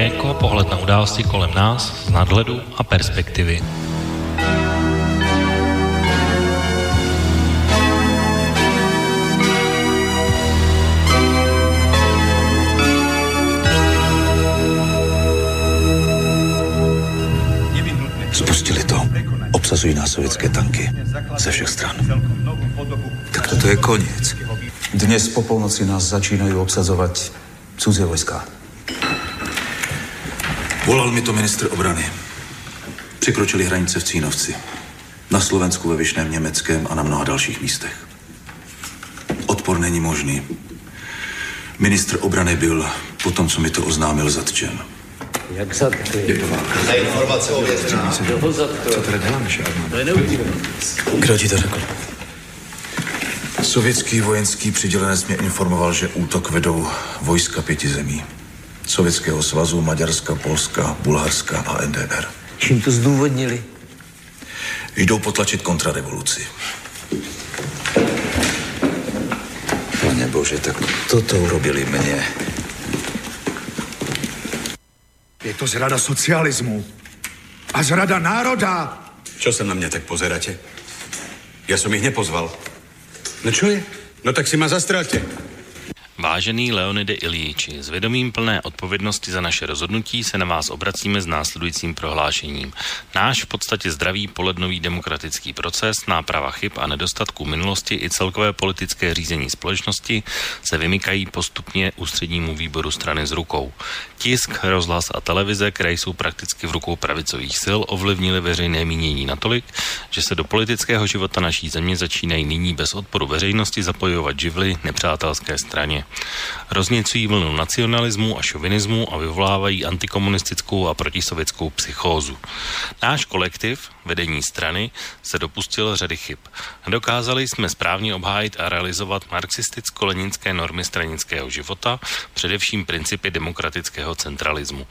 Okénko a pohled na události kolem nás z nadhledu a perspektivy. Spustili to. Obsazují nás sovětské tanky ze všech stran. Tak toto je koniec. Dnes po polnoci nás začínají obsazovat cudzie vojska. Volal mi to ministr obrany. Překročili hranice v Cínovci. Na Slovensku, ve Vyšném Německém a na mnoha dalších místech. Odpor není možný. Ministr obrany byl po tom, co mi to oznámil, zatčen. Jak zatkli? Je to válka. Za informace. Kdo zatkl? Co teda děláme, Šarman? To je neuvěřitelné. Kdo ti to řekl? Sovětský vojenský přidělenec mě informoval, že útok vedou vojska pěti zemí. Sovětského svazu, Maďarska, Polska, Bulharska a NDR. Čím to zdůvodnili? Jdou potlačit kontrarevoluci. Pane Bože, tak toto urobili mně. Je to zrada socialismu a zrada národa. Čo sa na mňa tak pozeráte? Ja som ich nepozval. No čo je? No tak si ma zastrelte. Vážený Leonide Ilíči, s vědomím plné odpovědnosti za naše rozhodnutí se na vás obracíme s následujícím prohlášením. Náš v podstatě zdravý polednový demokratický proces, náprava chyb a nedostatků minulosti i celkové politické řízení společnosti se vymykají postupně ústřednímu výboru strany z rukou. Tisk, rozhlas a televize, které jsou prakticky v rukou pravicových sil, ovlivnili veřejné mínění natolik, že se do politického života naší země začínají nyní bez odporu veřejnosti zapojovat živly nepřátelské straně. Rozněcují vlnu nacionalismu a šovinismu a vyvolávají antikomunistickou a protisovětskou psychózu. Náš kolektiv, vedení strany, se dopustil řady chyb. Dokázali jsme správně obhájit a realizovat marxisticko-leninské normy stranického života, především principy demokratického centralismu.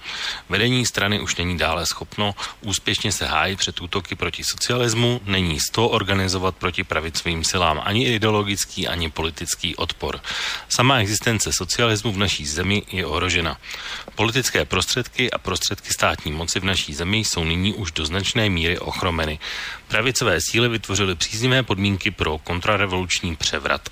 Vedení strany už není dále schopno úspěšně se hájit před útoky proti socialismu, není z toho organizovat proti pravicovým silám ani ideologický, ani politický odpor. Sama existence socialismu v naší zemi je ohrožena. Politické prostředky a prostředky státní moci v naší zemi jsou nyní už do značné míry ochromeny. Pravicové síly vytvořily příznivé podmínky pro kontrarevoluční převrat.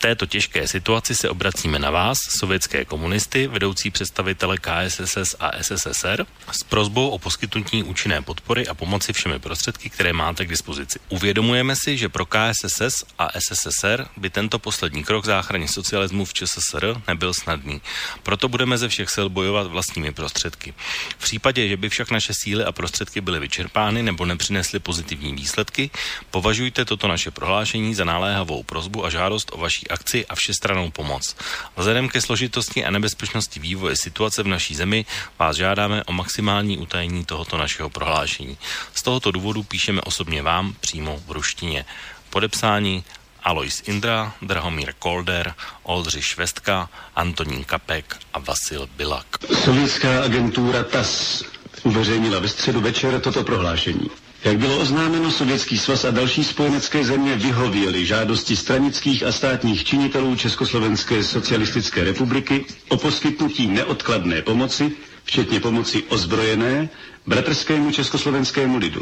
V této těžké situaci se obracíme na vás, sovětské komunisty, vedoucí představitele KSSS a SSSR, s prozbou o poskytnutí účinné podpory a pomoci všemi prostředky, které máte k dispozici. Uvědomujeme si, že pro KSSS a SSSR by tento poslední krok záchraně socialismu v ČSSR nebyl snadný. Proto budeme ze všech sil bojovat vlastními prostředky. V případě, že by však naše síly a prostředky byly vyčerpány nebo nepřinesly pozitivní výsledky, považujte toto naše prohlášení za naléhavou prozbu a žádost o vaší akci a všestranou pomoc. Vzhledem ke složitosti a nebezpečnosti vývoje situace v naší zemi vás žádáme o maximální utajení tohoto našeho prohlášení. Z tohoto důvodu píšeme osobně vám přímo v ruštině. Podepsání Alois Indra, Drahomír Kolder, Oldřich Švestka, Antonín Kapek a Vasil Bilak. Sovětská agentura TAS uveřejnila ve středu večer toto prohlášení. Jak bylo oznámeno, Sovětský svaz a další spojenecké země vyhověly žádosti stranických a státních činitelů Československé socialistické republiky o poskytnutí neodkladné pomoci, včetně pomoci ozbrojené, bratrskému československému lidu.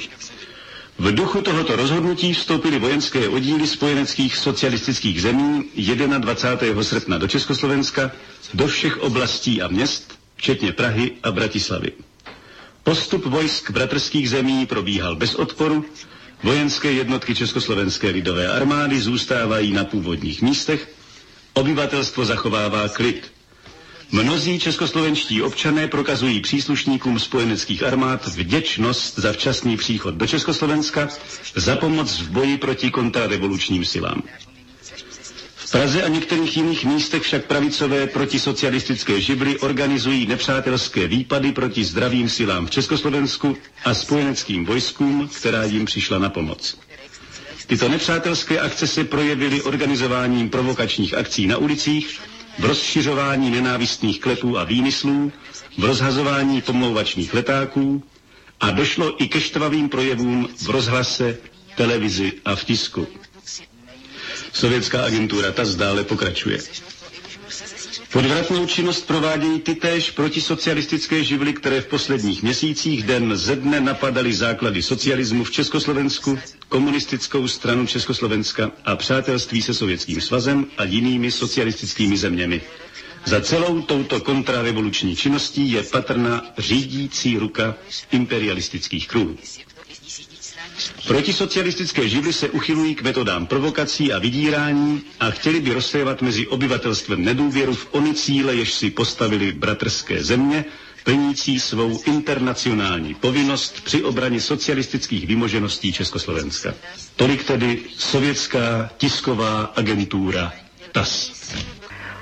V duchu tohoto rozhodnutí vstoupily vojenské oddíly spojeneckých socialistických zemí 21. srpna do Československa, do všech oblastí a měst, včetně Prahy a Bratislavy. Postup vojsk bratrských zemí probíhal bez odporu, vojenské jednotky Československé lidové armády zůstávají na původních místech, obyvatelstvo zachovává klid. Mnozí českoslovenští občané prokazují příslušníkům spojeneckých armád vděčnost za včasný příchod do Československa, za pomoc v boji proti kontrarevolučním silám. V Praze a některých jiných místech však pravicové protisocialistické živly organizují nepřátelské výpady proti zdravým silám v Československu a spojeneckým vojskům, která jim přišla na pomoc. Tyto nepřátelské akce se projevily organizováním provokačních akcí na ulicích, v rozšiřování nenávistných klepů a výmyslů, v rozhazování pomlouvačných letáků a došlo i ke štvavým projevům v rozhlase, televizi a v tisku. Sovětská agentura ta zdále pokračuje. Podvratnou činnost provádějí ty též protisocialistické živly, které v posledních měsících den ze dne napadaly základy socialismu v Československu, komunistickou stranu Československa a přátelství se Sovětským svazem a jinými socialistickými zeměmi. Za celou touto kontrarevoluční činností je patrná řídící ruka imperialistických kruhů. Protisocialistické živly se uchylují k metodám provokací a vydírání a chtěli by rozsévat mezi obyvatelstvem nedůvěru v ony cíle, jež si postavili bratrské země, plnící svou internacionální povinnost při obraně socialistických vymožeností Československa. Tolik tedy sovětská tisková agentura TAS.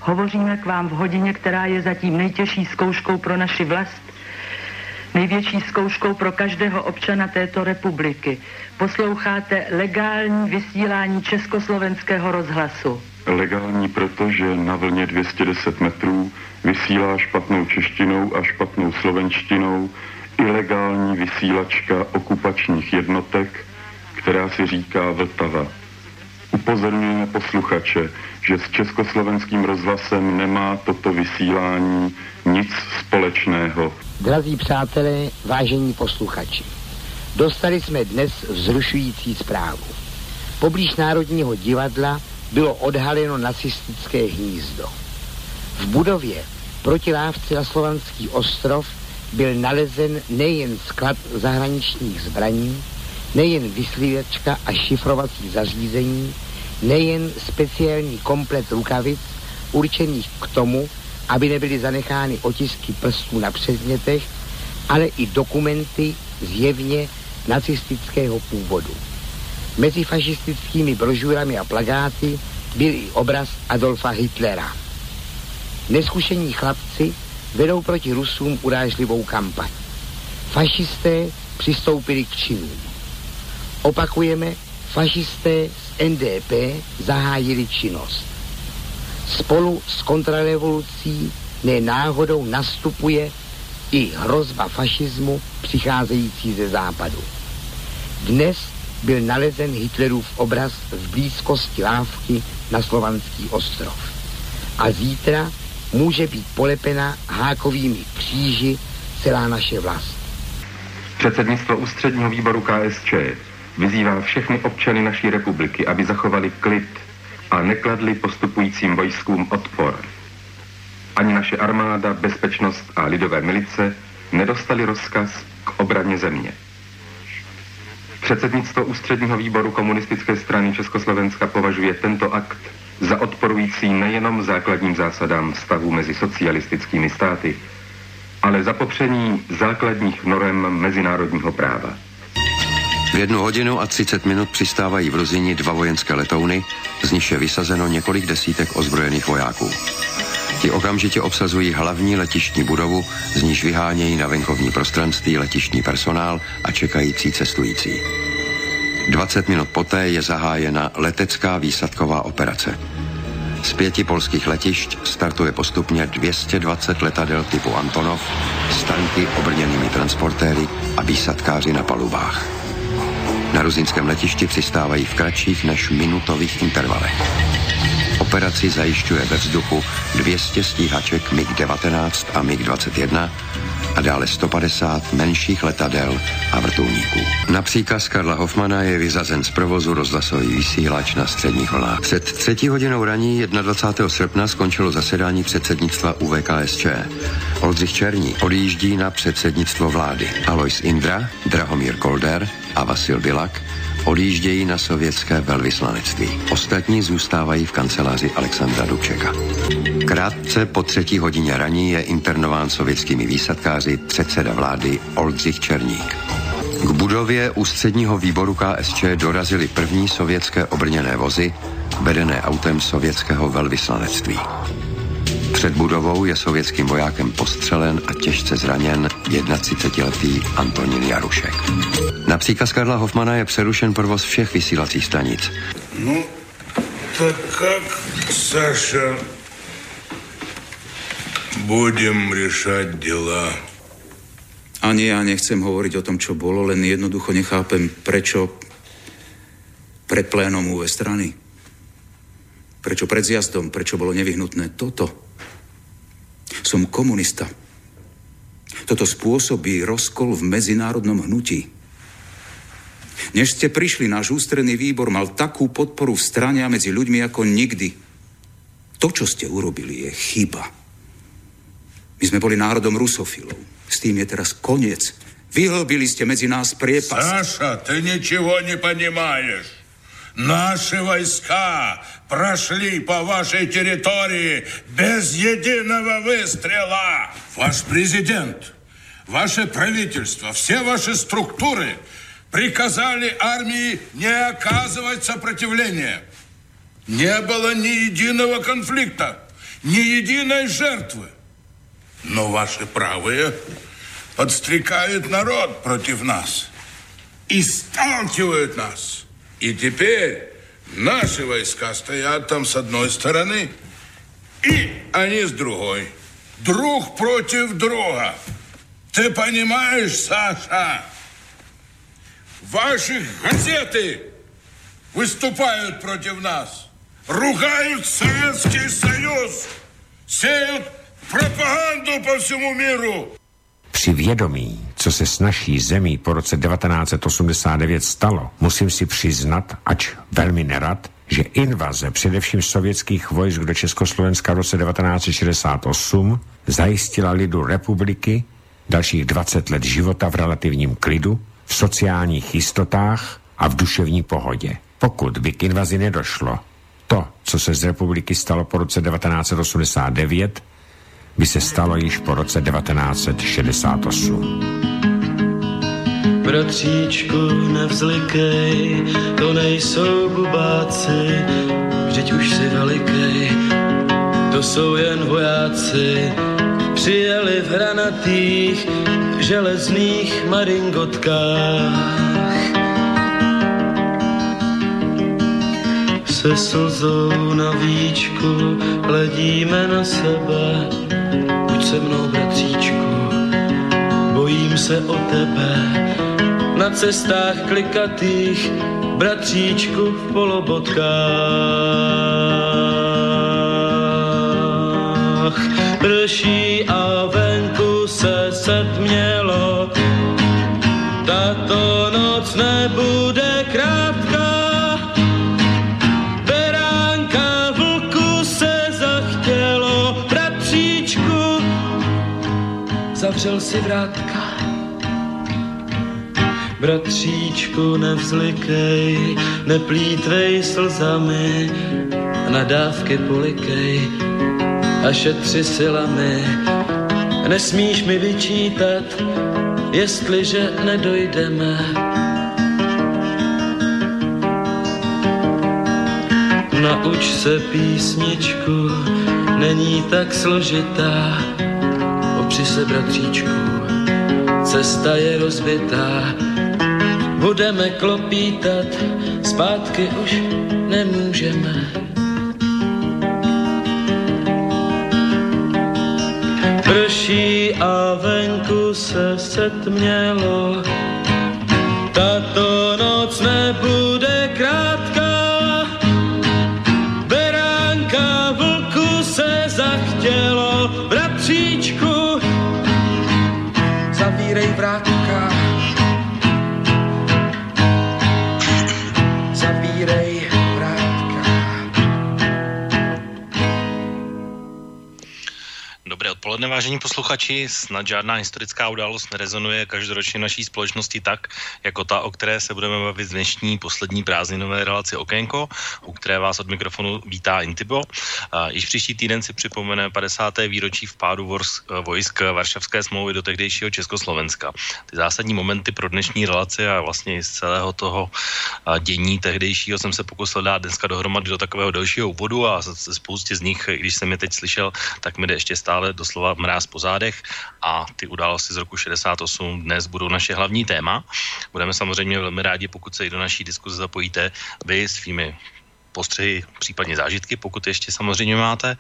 Hovoříme k vám v hodině, která je zatím nejtěžší zkouškou pro naši vlast, největší zkouškou pro každého občana této republiky. Posloucháte legální vysílání Československého rozhlasu. Legální, protože na vlně 210 metrů vysílá špatnou češtinou a špatnou slovenštinou ilegální vysílačka okupačních jednotek, která si říká Vltava. Upozorňujeme posluchače, že s československým rozhlasem nemá toto vysílání nic společného. Drazí přátelé, vážení posluchači, dostali jsme dnes vzrušující zprávu. Poblíž Národního divadla bylo odhaleno nacistické hnízdo. V budově proti lávce na Slovanský ostrov byl nalezen nejen sklad zahraničních zbraní, nejen vyslívačka a šifrovací zařízení, nejen speciální komplet rukavic určených k tomu, aby nebyly zanechány otisky prstů na předmětech, ale i dokumenty zjevně nacistického původu. Mezi fašistickými brožurami a plagáty byl i obraz Adolfa Hitlera. Neskušení chlapci vedou proti Rusům urážlivou kampaň. Fašisté přistoupili k činům. Opakujeme, fašisté z NDP zahájili činnost. Spolu s kontrarevolucí ne náhodou nastupuje i hrozba fašismu přicházející ze západu. Dnes byl nalezen Hitlerův obraz v blízkosti lávky na Slovanský ostrov. A zítra může být polepena hákovými kříži celá naše vlast. Předsednictvo ústředního výboru KSČ vyzývá všechny občany naší republiky, aby zachovali klid a nekladli postupujícím vojskům odpor. Ani naše armáda, bezpečnost a lidové milice nedostali rozkaz k obraně země. Předsednictvo ústředního výboru komunistické strany Československa považuje tento akt za odporující nejenom základním zásadám vztahu mezi socialistickými státy, ale za popření základních norem mezinárodního práva. V jednu hodinu a 30 minut přistávají v Rozini dva vojenské letouny, z nich je vysazeno několik desítek ozbrojených vojáků. Ti okamžitě obsazují hlavní letištní budovu, z níž vyhánějí na venkovní prostranství letištní personál a čekající cestující. 20 minut poté je zahájena letecká výsadková operace. Z pěti polských letišť startuje postupně 220 letadel typu Antonov s tanky obrněnými transportéry a výsadkáři na palubách. Na ruzinském letišti přistávají v kratších než minutových intervalech. Operaci zajišťuje ve vzduchu 200 stíhaček MiG-19 a MiG-21 a dále 150 menších letadel a vrtulníků. Na příkaz Karla Hoffmana je vyzazen z provozu rozhlasový vysílač na středních vlnách. Před třetí hodinou raní 21. srpna skončilo zasedání předsednictva UVKSČ. Oldřich Černí odjíždí na předsednictvo vlády. Alois Indra, Drahomír Kolder a Vasil Bilak odjíždějí na sovětské velvyslanectví. Ostatní zůstávají v kanceláři Alexandra Dubčeka. Krátce po třetí hodině raní je internován sovětskými výsadkáři předseda vlády Oldřich Černík. K budově ústředního výboru KSČ dorazily první sovětské obrněné vozy, vedené autem sovětského velvyslanectví. Před budovou je sovětským vojákem postřelen a těžce zraněn 31-letý Antonín Jarušek. Na příkaz Karla Hofmana je přerušen provoz všech vysílacích stanic. No, tak jak, Saša, budem řešit děla? Ani ja nechcem hovoriť o tom, čo bolo, len jednoducho nechápem, prečo pred plénom UV strany. Prečo pred zjazdom, prečo bolo nevyhnutné toto Som komunista. Toto spôsobí rozkol v medzinárodnom hnutí. Než ste prišli, náš ústredný výbor mal takú podporu v strane a medzi ľuďmi ako nikdy. To, čo ste urobili, je chyba. My sme boli národom rusofilov. S tým je teraz koniec. Vyhlbili ste medzi nás priepasť. Саша, ты ничего не понимаешь. Наши войска прошли по вашей территории без единого выстрела. Ваш президент, ваше правительство, все ваши структуры приказали армии не оказывать сопротивления. Не было ни единого конфликта, ни единой жертвы. Но ваши правые подстрекают народ против нас и сталкивают нас. И теперь наши войска стоят там с одной стороны, и они с другой. Друг против друга. Ты понимаешь, Саша? Ваши газеты выступают против нас, ругают Советский Союз, сеют пропаганду по всему миру. Při vědomí, co se s naší zemí po roce 1989 stalo, musím si přiznat, ač velmi nerad, že invaze především sovětských vojsk do Československa v roce 1968 zajistila lidu republiky dalších 20 let života v relativním klidu, v sociálních jistotách a v duševní pohodě. Pokud by k invazi nedošlo, to, co se z republiky stalo po roce 1989, by se stalo již po roce 1968. Bratříčku, nevzlikej, to nejsou bubáci, vždyť už si velikej, to jsou jen vojáci, přijeli v hranatých železných maringotkách. Se slzou na víčku hledíme na sebe, buď se mnou, bratříčku, bojím se o tebe. Na cestách klikatých, bratříčku v polobotkách. Prší a venku se setmělo, tato noc nebude krátká. Beránka vlku se zachtělo, bratříčku, zavřel si vrátka. Bratříčku, nevzlikej, neplítvej slzami, nadávky polikej a šetři silami. Nesmíš mi vyčítat, jestliže nedojdeme. Nauč se písničku, není tak složitá, opři se bratříčku, cesta je rozbitá, budeme klopítat, zpátky už nemůžeme. Prší a venku se setmělo, tato noc nebude odpoledne, vážení posluchači. Snad žádná historická událost nerezonuje každoročně naší společnosti tak, jako ta, o které se budeme bavit dnešní poslední prázdninové relaci Okénko, u které vás od mikrofonu vítá Intibo. Již příští týden si připomene 50. výročí vpádu vors- vojsk Varšavské smlouvy do tehdejšího Československa. Ty zásadní momenty pro dnešní relaci a vlastně i z celého toho a, dění tehdejšího jsem se pokusil dát dneska dohromady do takového dalšího úvodu a spoustě z nich, když jsem je teď slyšel, tak mi jde ještě stále doslova mráz po zádech a ty události z roku 68 dnes budou naše hlavní téma. Budeme samozřejmě velmi rádi, pokud se i do naší diskuze zapojíte vy svými postřehy, případně zážitky, pokud ještě samozřejmě máte,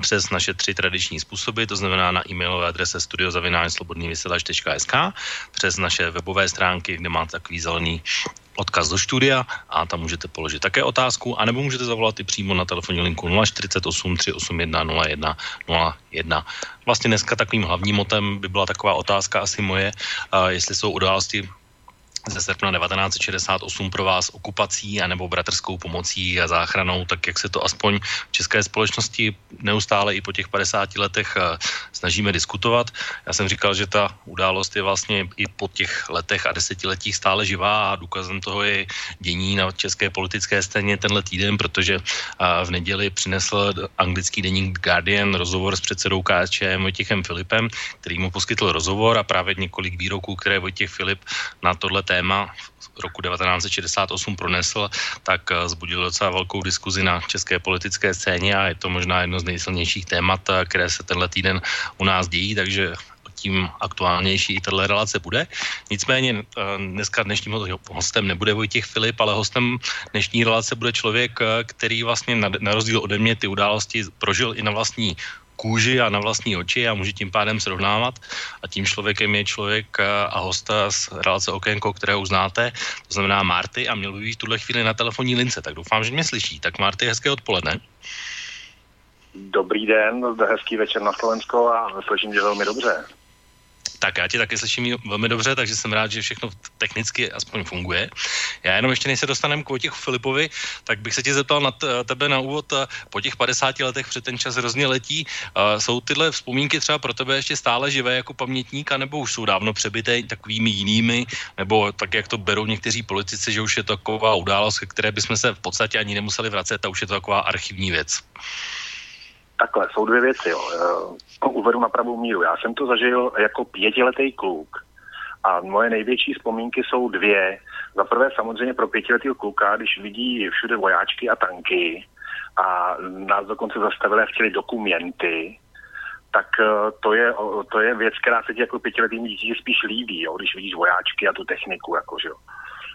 přes naše tři tradiční způsoby, to znamená na e-mailové adrese studiozavináčslobodnývysílač.sk, přes naše webové stránky, kde máte takový zelený odkaz do studia a tam můžete položit také otázku, anebo můžete zavolat i přímo na telefonní linku 048 381 01 01. Vlastně dneska takovým hlavním motem by byla taková otázka asi moje, jestli jsou události ze srpna 1968 pro vás okupací anebo bratrskou pomocí a záchranou, tak jak se to aspoň v české společnosti neustále i po těch 50 letech eh, snažíme diskutovat. Já jsem říkal, že ta událost je vlastně i po těch letech a desetiletích stále živá a důkazem toho je dění na české politické scéně tenhle týden, protože eh, v neděli přinesl anglický deník Guardian rozhovor s předsedou KSČM Vojtěchem Filipem, který mu poskytl rozhovor a právě několik výroků, které Vojtěch Filip na tohle téma roku 1968 pronesl, tak eh, zbudil docela velkou diskuzi na české politické scéně a je to možná jedno z nejsilnějších témat, eh, které se tenhle týden u nás dějí, takže tím aktuálnější i tato relace bude. Nicméně eh, dneska dnešním hostem nebude Vojtěch Filip, ale hostem dnešní relace bude člověk, který vlastně na, na rozdíl ode mě ty události prožil i na vlastní kůži a na vlastní oči a může tím pádem srovnávat. A tím člověkem je člověk eh, a hosta z relace Okénko, kterého uznáte, to znamená Marty a měl být v tuhle chvíli na telefonní lince. Tak doufám, že mě slyší. Tak Marty, hezké odpoledne. Dobrý den, hezký večer na Slovensko a slyším tě velmi dobře. Tak já tě taky slyším velmi dobře, takže jsem rád, že všechno technicky aspoň funguje. Já jenom ještě než se dostaneme k Vojtěchu Filipovi, tak bych se tě zeptal na tebe na úvod. Po těch 50 letech před ten čas hrozně letí. Jsou tyhle vzpomínky třeba pro tebe ještě stále živé jako pamětníka, nebo už jsou dávno přebité takovými jinými, nebo tak, jak to berou někteří politici, že už je to taková událost, které bychom se v podstatě ani nemuseli vracet a už je to taková archivní věc? Takhle, jsou dvě věci. Jo. Eh, uvedu na pravou míru. Já jsem to zažil jako pětiletý kluk a moje největší vzpomínky jsou dvě. Za prvé samozřejmě pro pětiletého kluka, když vidí všude vojáčky a tanky a nás dokonce zastavili a chtěli dokumenty, tak eh, to je, to je věc, která se ti jako pětiletým dítě spíš líbí, jo, když vidíš vojáčky a tu techniku. Jako, že jo.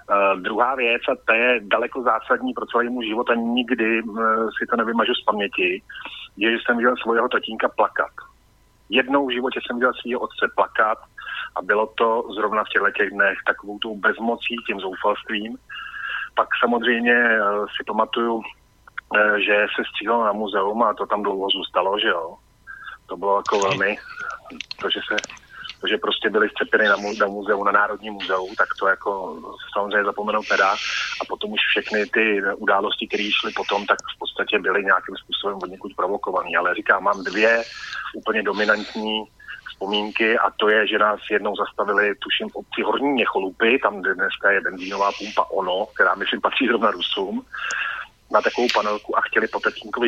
Uh, druhá věc, a ta je daleko zásadní pro celý můj život a nikdy uh, si to nevymažu z paměti, je, že jsem viděl svého tatínka plakat. Jednou v životě jsem viděl svého otce plakat a bylo to zrovna v těchto těch dnech takovou tou bezmocí, tím zoufalstvím. Pak samozřejmě uh, si pamatuju, uh, že se stříhal na muzeum a to tam dlouho zůstalo, že jo. To bylo jako velmi, to, že se to, že prostě byli vcepěny na, mu, na muzeu, na Národní muzeu, tak to jako samozřejmě zapomenout nedá. A potom už všechny ty události, které šly potom, tak v podstatě byly nějakým způsobem od někud provokovaný. Ale říkám, mám dvě úplně dominantní vzpomínky a to je, že nás jednou zastavili, tuším, v obci Horní Měcholupy, tam dneska je benzínová pumpa ONO, která myslím patří zrovna Rusům, na takovou panelku a chtěli po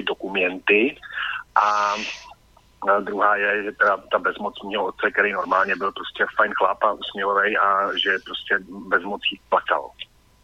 dokumenty a a druhá je, že teda ta bezmoc mého otce, který normálně byl prostě fajn chlap a usměvavý a že prostě bezmocí plakal.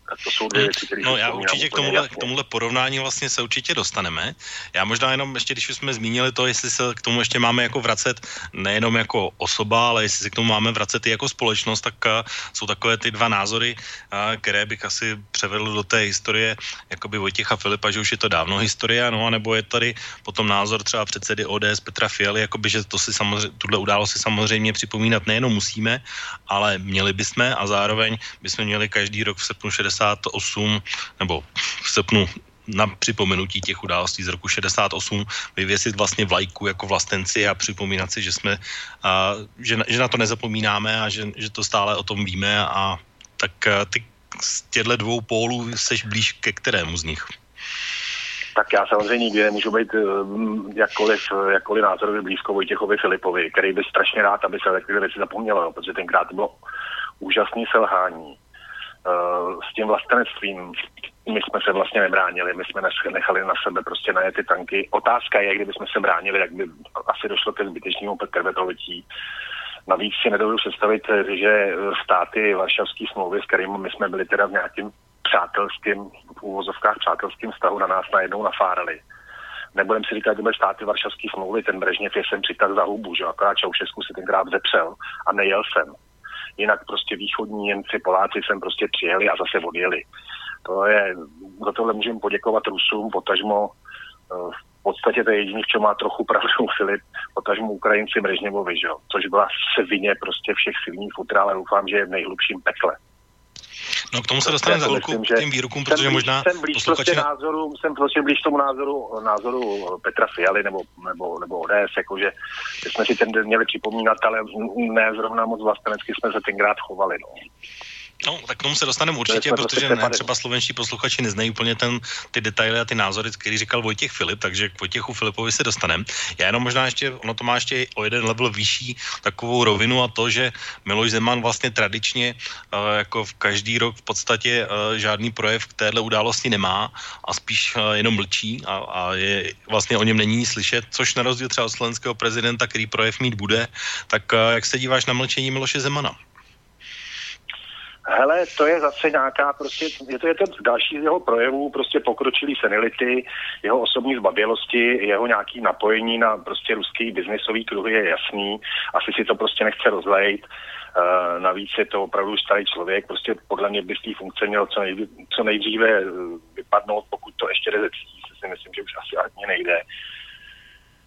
Tak to jsou dvě věci, které No já určitě k tomuhle, k tomuhle porovnání vlastně se určitě dostaneme. Já možná jenom ještě, když jsme zmínili to, jestli se k tomu ještě máme jako vracet nejenom jako osoba, ale jestli se k tomu máme vracet i jako společnost, tak uh, jsou takové ty dva názory, uh, které bych asi převedl do té historie jakoby Vojtěcha Filipa, že už je to dávno historie, no a nebo je tady potom názor třeba předsedy ODS Petra Fialy, jakoby, že to si samozřejmě, tuhle událost si samozřejmě připomínat nejenom musíme, ale měli bychom a zároveň bychom měli každý rok v srpnu 60 68, nebo v srpnu na připomenutí těch událostí z roku 68 vyvěsit vlastně vlajku jako vlastenci a připomínat si, že jsme, a, že, že na to nezapomínáme a že, že to stále o tom víme a tak ty z těchto dvou pólů seš blíž ke kterému z nich? Tak já samozřejmě nikdy nemůžu být um, jakkoliv, jakkoliv názorově blízko Vojtěchovi Filipovi, který by strašně rád, aby se takové věci zapomnělo, protože tenkrát to bylo úžasné selhání s tím vlastenectvím my jsme se vlastně nebránili, my jsme nechali na sebe prostě na ty tanky. Otázka je, kdyby jsme se bránili, tak by asi došlo ke zbytečnému krvetolití. Navíc si nedovedu představit, že státy Varšavské smlouvy, s kterými my jsme byli teda v nějakým přátelským, v úvozovkách přátelským vztahu na nás najednou nafárali. Nebudem si říkat, že byly státy Varšavské smlouvy, ten Brežněv je sem přitak za hubu, že akorát Čaušesku si tenkrát zepřel a nejel jsem. Jinak prostě východní Němci, Poláci sem prostě přijeli a zase odjeli. To je, za tohle můžeme poděkovat Rusům, potažmo eh, v podstatě to je jediný, v čem má trochu pravdu Filip, potažmo Ukrajinci jo? což byla svině prostě všech sviní futra, ale doufám, že je v nejhlubším pekle. No k tomu se dostaneme za chvilku, k těm výrokům, protože jsem možná jsem blíž prostě názoru, jsem prostě blíž tomu názoru, názoru Petra Fialy nebo, nebo, nebo ODS, jakože jsme si ten den měli připomínat, ale ne zrovna moc vlastenecky jsme se tenkrát chovali. No. No, tak k tomu se dostaneme určitě, protože ne, třeba slovenští posluchači neznají úplně ten, ty detaily a ty názory, který říkal Vojtěch Filip, takže k Vojtěchu Filipovi se dostaneme. Já jenom možná ještě, ono to má ještě o jeden level vyšší takovou rovinu a to, že Miloš Zeman vlastně tradičně uh, jako v každý rok v podstatě uh, žádný projev k téhle události nemá a spíš uh, jenom mlčí a, a je, vlastně o něm není slyšet, což na rozdíl třeba od slovenského prezidenta, který projev mít bude, tak jak se díváš na mlčení Miloše Zemana? Hele, to je zase nějaká prostě, je to, je to další z jeho projevů, prostě pokročilý senility, jeho osobní zbabělosti, jeho nějaký napojení na prostě ruský biznisový kruhy je jasný, asi si to prostě nechce rozlejt. Uh, navíc je to opravdu starý člověk, prostě podle mě by z té funkce měl co, nej, co nejdříve eh, vypadnout, pokud to ještě jde ze si myslím, že už asi ani nejde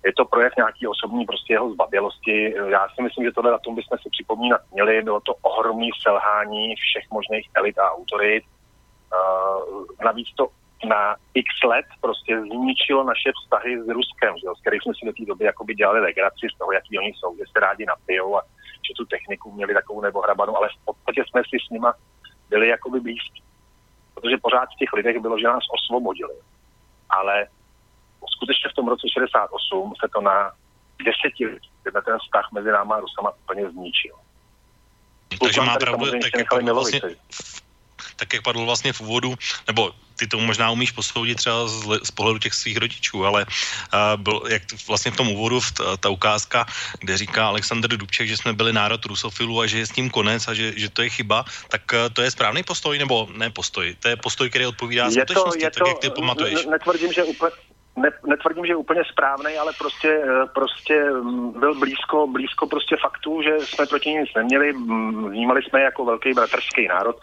je to projev nějaký osobní prostě jeho zbabělosti. Já si myslím, že tohle na tom bychom si připomínat měli. Bylo to ohromné selhání všech možných elit a autorit. Uh, navíc to na x let prostě zničilo naše vztahy s Ruskem, že s kterých jsme si do té doby jakoby dělali legraci z toho, jaký oni jsou, že se rádi napijou a že tu techniku měli takovou nebo hrabanu, ale v podstatě jsme si s nima byli jakoby blízkí. Protože pořád v těch lidech bylo, že nás osvobodili. Ale skutečně v tom roce 68 se to na desetiletí, ten vztah mezi náma a Rusama úplně zničil. Takže má pravdu, tak jak, padlo vlastně, tak jak padlo vlastně v úvodu, nebo ty to možná umíš posoudit třeba z, z pohledu těch svých rodičů, ale uh, byl, jak vlastně v tom úvodu v t, ta ukázka, kde říká Aleksandr Dubček, že jsme byli národ rusofilů a že je s tím konec a že, že to je chyba, tak uh, to je správný postoj, nebo ne postoj, to je postoj, který odpovídá je skutečnosti, to, je tak to, jak ty pamatuješ. Netvrdím, že úplně, ne, netvrdím, že je úplně správný, ale prostě, eh, prostě mm, byl blízko, blízko prostě faktu, že jsme proti nic neměli, mm, vnímali jsme jako velký bratrský národ.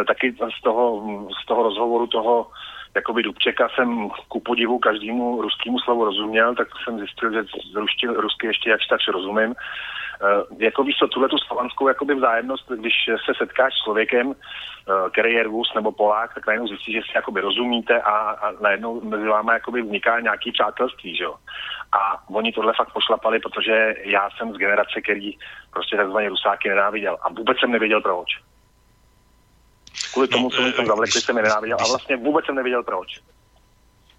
Eh, Taky z toho, z toho rozhovoru toho jakoby Dubčeka jsem ku podivu každému ruskému slovu rozuměl, tak jsem zjistil, že z rušti, rusky ještě jakž tak rozumím. Uh, jako víš co, tuhle tu slovanskou jakoby vzájemnost, když se setkáš s člověkem, uh, který je Rus nebo Polák, tak najednou zjistíš, že si jakoby rozumíte a, a najednou mezi váma jakoby vzniká nějaký přátelství, že jo. A oni tohle fakt pošlapali, protože já jsem z generace, který prostě takzvaně Rusáky nenáviděl a vůbec jsem nevěděl proč. Kvůli tomu, co mi tam zavlekli, jsem je nenáviděl a vlastně vůbec jsem nevěděl proč.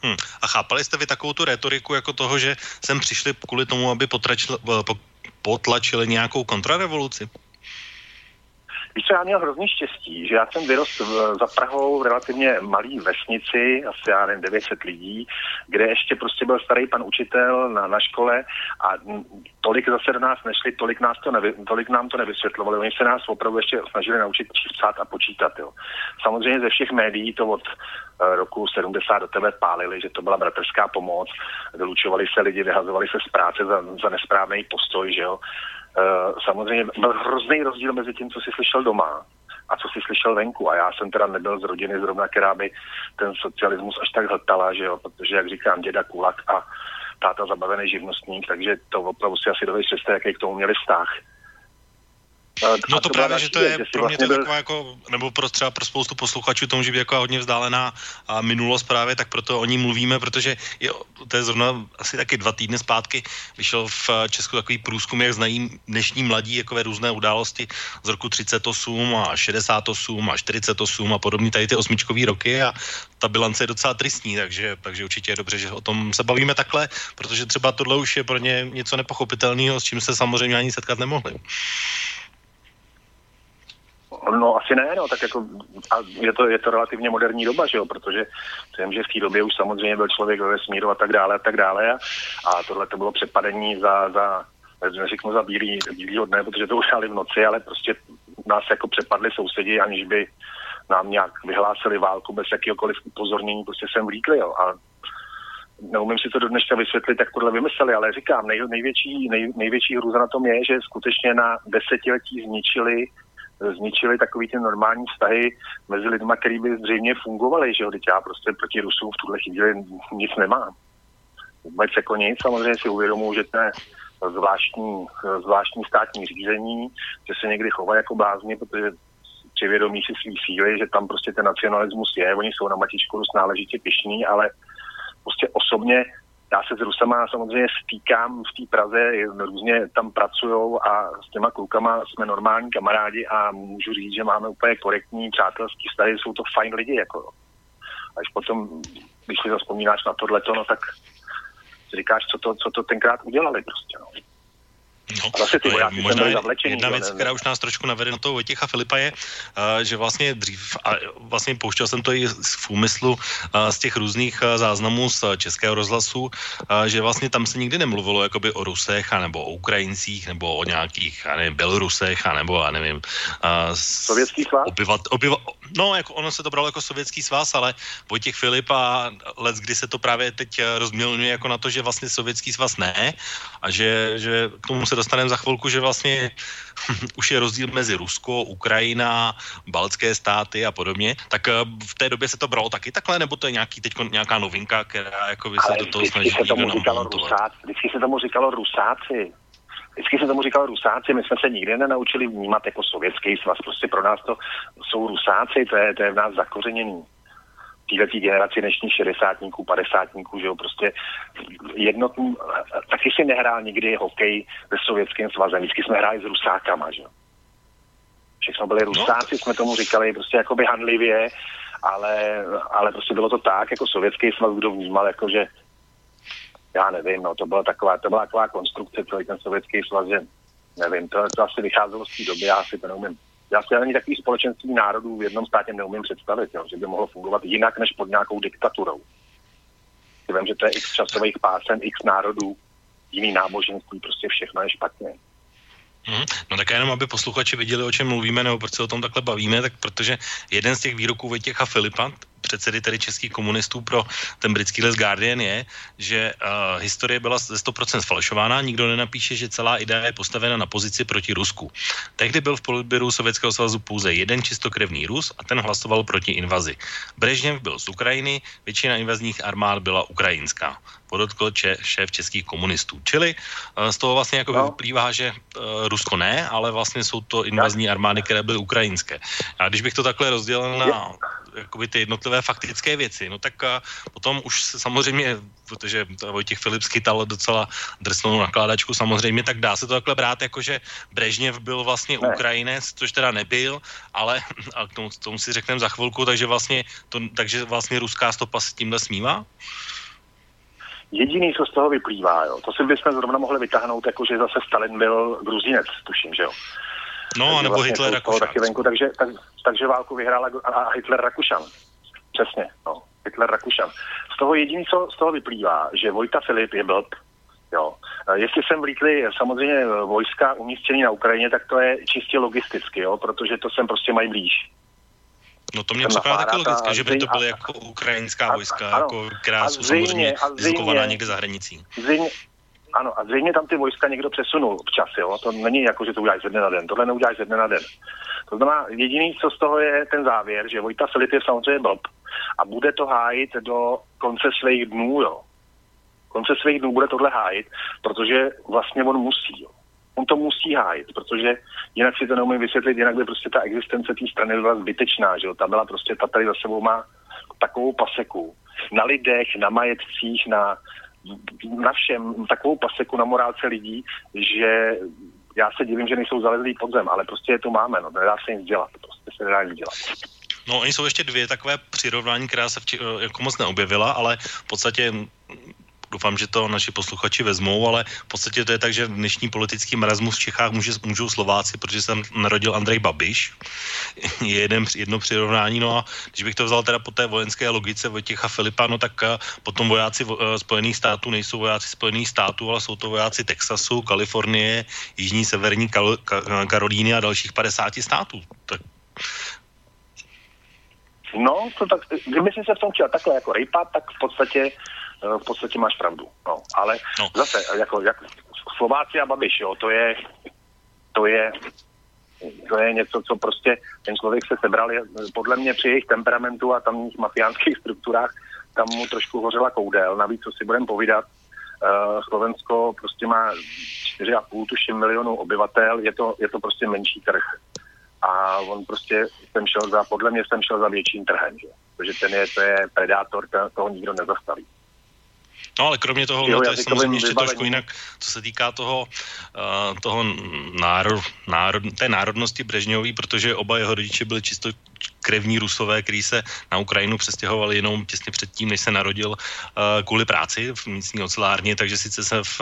Hmm. A chápali jste vy takovou tu retoriku jako toho, že sem přišli kvůli tomu, aby potračili, po- potlačili nějakou kontrarevoluci? Víš co, já měl hrozný štěstí, že já jsem vyrost v, za Prahou v relativně malý vesnici, asi já nevím, 900 lidí, kde ještě prostě byl starý pan učitel na, na škole a tolik zase do nás nešli, tolik, nás to nevy, tolik nám to nevysvětlovali. Oni se nás opravdu ještě snažili naučit psát a počítat. Jo. Samozřejmě ze všech médií to od eh, roku 70 do tebe pálili, že to byla bratrská pomoc, vylučovali se lidi, vyhazovali se z práce za, za nesprávný postoj, že jo. Uh, samozřejmě byl hrozný rozdíl mezi tím, co si slyšel doma a co si slyšel venku. A já jsem teda nebyl z rodiny zrovna, která by ten socialismus až tak hltala, že jo, protože, jak říkám, děda Kulak a táta zabavený živnostník, takže to opravdu si asi dovedeš jaký k tomu měli vztah. No to právě, že to je si pro mě to vlastně je taková jako, nebo pro třeba pro spoustu posluchačů to může být jako hodně vzdálená a minulost právě, tak proto o ní mluvíme, protože je, to je zrovna asi taky dva týdny zpátky vyšel v Česku takový průzkum, jak znají dnešní mladí jakové různé události z roku 38 a 68 a 48 a podobně tady ty osmičkový roky a ta bilance je docela tristní, takže, takže určitě je dobře, že o tom se bavíme takhle, protože třeba tohle už je pro ně něco nepochopitelného, s čím se samozřejmě ani setkat nemohli. No asi ne, no, tak jako a je to, je to relativně moderní doba, že jo, protože vím, že v té době už samozřejmě byl člověk ve vesmíru a tak dále a tak dále a, a tohle to bylo přepadení za, za neřeknu za bílý, bílýho dne, protože to udělali v noci, ale prostě nás jako přepadli sousedi, aniž by nám nějak vyhlásili válku bez jakýhokoliv upozornění, prostě sem vlíkli, jo, a neumím si to do dneška vysvětlit, jak tohle vymysleli, ale říkám, nej, největší, nej, největší hrůza na tom je, že skutečně na desetiletí zničili zničili takový ty normální vztahy mezi lidmi, který by zřejmě fungovaly, že jo, teď já prostě proti Rusům v tuhle chvíli nic nemám. Vůbec jako nic, samozřejmě si uvědomuji, že to je zvláštní, zvláštní státní řízení, že se někdy chovají jako blázni, protože při vědomí si svý síly, že tam prostě ten nacionalismus je, oni jsou na Matičku Rus náležitě pišní, ale prostě osobně já se s Rusama samozřejmě stýkám v té Praze, různě tam pracují a s těma klukama jsme normální kamarádi a můžu říct, že máme úplně korektní přátelský vztahy, jsou to fajn lidi, jako. Až potom, když si zaspomínáš na tohleto, no tak říkáš, co to, co to tenkrát udělali prostě, no. No, zase ty vojáci možná zavlečení, jedna věc, ne- která už nás trošku navede na toho Vojtěcha Filipa je, uh, že vlastně dřív, a vlastně pouštěl jsem to i z- v úmyslu uh, z těch různých uh, záznamů z českého rozhlasu, že vlastně tam se nikdy nemluvilo jakoby o Rusech, anebo o Ukrajincích, nebo o nějakých, já nevím, Bělorusech, anebo já nevím, Sovětský svaz? Obyvat, obyva, no, jako ono se to bralo jako sovětský svaz, ale Vojtěch Filip a let, kdy se to právě teď eh, rozmělňuje jako na to, že vlastně sovětský svaz ne a že, že k tomu se dostaneme za chvilku, že vlastně už je rozdíl mezi Rusko, Ukrajina, baltské státy a podobně, tak eh, v té době se to bralo taky takhle, nebo to je nějaký teď nějaká novinka, která jako by se Ale do toho snaží se tomu říkalo rusáci, vždycky se tomu říkalo rusáci. Vždycky se tomu říkalo rusáci, my jsme se nikdy nenaučili vnímat jako sovětský svaz, prostě pro nás to jsou rusáci, to je, to je v nás zakořeněný. Týhle generaci dnešních šedesátníků, padesátníků, že jo, prostě jednotný, taky si nehrál nikdy hokej se sovětským svazem, vždycky jsme hráli s rusákama, že jo. Všechno byli rusáci, jsme tomu říkali prostě jakoby handlivě, ale, ale prostě bylo to tak, jako sovětský svaz, kdo vnímal, jako že já nevím, no, to byla taková, to byla taková konstrukce, celý ten sovětský svaz, že nevím, to, to asi vycházelo z té doby, já si to neumím. Já si ani takový společenství národů v jednom státě neumím představit, jo, že by mohlo fungovat jinak než pod nějakou diktaturou. Si vím, že to je x časových pásem, x národů, jiný náboženství, prostě všechno je špatně. Mhm. No tak jenom, aby posluchači viděli, o čem mluvíme, nebo proč se o tom takhle bavíme, tak protože jeden z těch výroků Vojtěcha Filipa, předsedy tedy českých komunistů pro ten britský les Guardian je, že uh, historie byla ze 100% sfalšována, nikdo nenapíše, že celá idea je postavena na pozici proti Rusku. Tehdy byl v politběru Sovětského svazu pouze jeden čistokrevný Rus a ten hlasoval proti invazi. Brežněv byl z Ukrajiny, většina invazních armád byla ukrajinská podotkl če, šéf českých komunistů. Čili uh, z toho vlastně jako no. vyplývá, že uh, Rusko ne, ale vlastně jsou to invazní armády, které byly ukrajinské. A když bych to takhle rozdělil na jakoby ty jednotlivé faktické věci, no tak uh, potom už se samozřejmě, protože Vojtěch Filip schytal docela drsnou nakládačku samozřejmě, tak dá se to takhle brát, jako že Brežněv byl vlastně ne. Ukrajinec, což teda nebyl, ale a k tomu, tomu si řekneme za chvilku, takže vlastně, to, takže vlastně ruská stopa s tímhle smívá? Jediný, co z toho vyplývá, jo, to si bychom zrovna mohli vytáhnout, jako že zase Stalin byl gruzinec, tuším, že jo. No, takže nebo vlastně Hitler Rakušan. taky venku, takže, tak, takže válku vyhrála a a Hitler Rakušan. Přesně, no. Hitler Rakušan. Z toho jediný, co z toho vyplývá, že Vojta Filip je blb, Jo. E, Jestli sem vlítli samozřejmě vojska umístění na Ukrajině, tak to je čistě logisticky, jo, protože to sem prostě mají blíž. No to mě připadá taky a logické, že by to byly jako ukrajinská vojska, jako, která A jsou zřejmě- samozřejmě a zřejmě- dislokovaná někde za hranicí. Zřejmě, ano, a zřejmě tam ty vojska někdo přesunul včas, jo. To není jako, že to uděláš ze dne na den. Tohle neuděláš ze dne na den. To znamená, jediný, co z toho je ten závěr, že Vojta Filip je samozřejmě blb a bude to hájit do konce svých dnů, jo. Konce svých dnů bude tohle hájit, protože vlastně on musí, jo. On to musí hájit, protože jinak si to neumím vysvětlit, jinak by prostě ta existence té strany byla zbytečná, že jo. Ta byla prostě, ta tady za sebou má takovou paseku. Na lidech, na majetcích, na, na všem, takovou paseku na morálce lidí, že já se divím, že nejsou zalezlí pod zem, ale prostě je to máme, no, nedá se nic dělat, prostě se nedá nic dělat. No, oni jsou ještě dvě takové přirovnání, která se vči, jako moc neobjevila, ale v podstatě doufám, že to naši posluchači vezmou, ale v podstatě to je tak, že dnešní politický marazmus v Čechách může, můžou Slováci, protože se tam narodil Andrej Babiš. Je jeden, jedno přirovnání, no a když bych to vzal teda po té vojenské logice Vojtěcha Filipa, no tak eh, potom vojáci vo- eh, Spojených států nejsou vojáci Spojených států, ale jsou to vojáci Texasu, Kalifornie, Jižní, Severní Kal- Ka- Karolíny a dalších 50 států. Tak No, to tak, kdyby si se v tom chtěl takhle jako rejpat, tak v podstatě, eh, v podstatě máš pravdu. No, ale no. zase, jako, jako Slováci a Babiš, jo, to je, to je, To je něco, co prostě ten člověk se sebral, je, podle mě při jejich temperamentu a tamních mafiánských strukturách, tam mu trošku hořela koudel. Navíc, co si budeme povídat, uh, Slovensko prostě má 4,5 tuším milionů obyvatel, je to, je to prostě menší trh. A on prostě jsem šel za, podle mě jsem šel za větším trhem, že? protože ten je, to je predátor, to, toho nikdo nezastaví. No ale kromě toho, no, to je samozřejmě ještě trošku jinak, co se týká toho, uh, toho národ, národ, té národnosti Brežňový, protože oba jeho rodiče byli čisto krevní rusové, kteří se na Ukrajinu přestěhovali jenom těsně předtím, než se narodil uh, kvůli práci v místní ocelárně, takže sice se v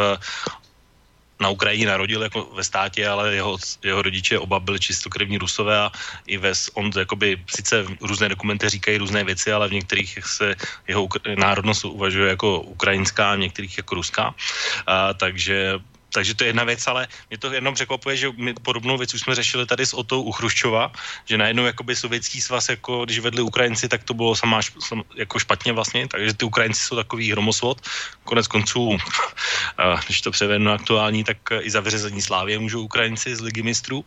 na Ukrajině narodil jako ve státě, ale jeho, jeho rodiče oba byli čistokrevní rusové a i ve, on jakoby, sice různé dokumenty říkají různé věci, ale v některých se jeho národnost uvažuje jako ukrajinská, v některých jako ruská. A, takže takže to je jedna věc, ale mě to jenom překvapuje, že my podobnou věc už jsme řešili tady s Otou u Chruščova, že najednou jakoby sovětský svaz, jako když vedli Ukrajinci, tak to bylo samá, šp- sam, jako špatně vlastně, takže ty Ukrajinci jsou takový hromosvod. Konec konců, když to převednu aktuální, tak i za vyřazení Slávě můžou Ukrajinci z ligy mistrů.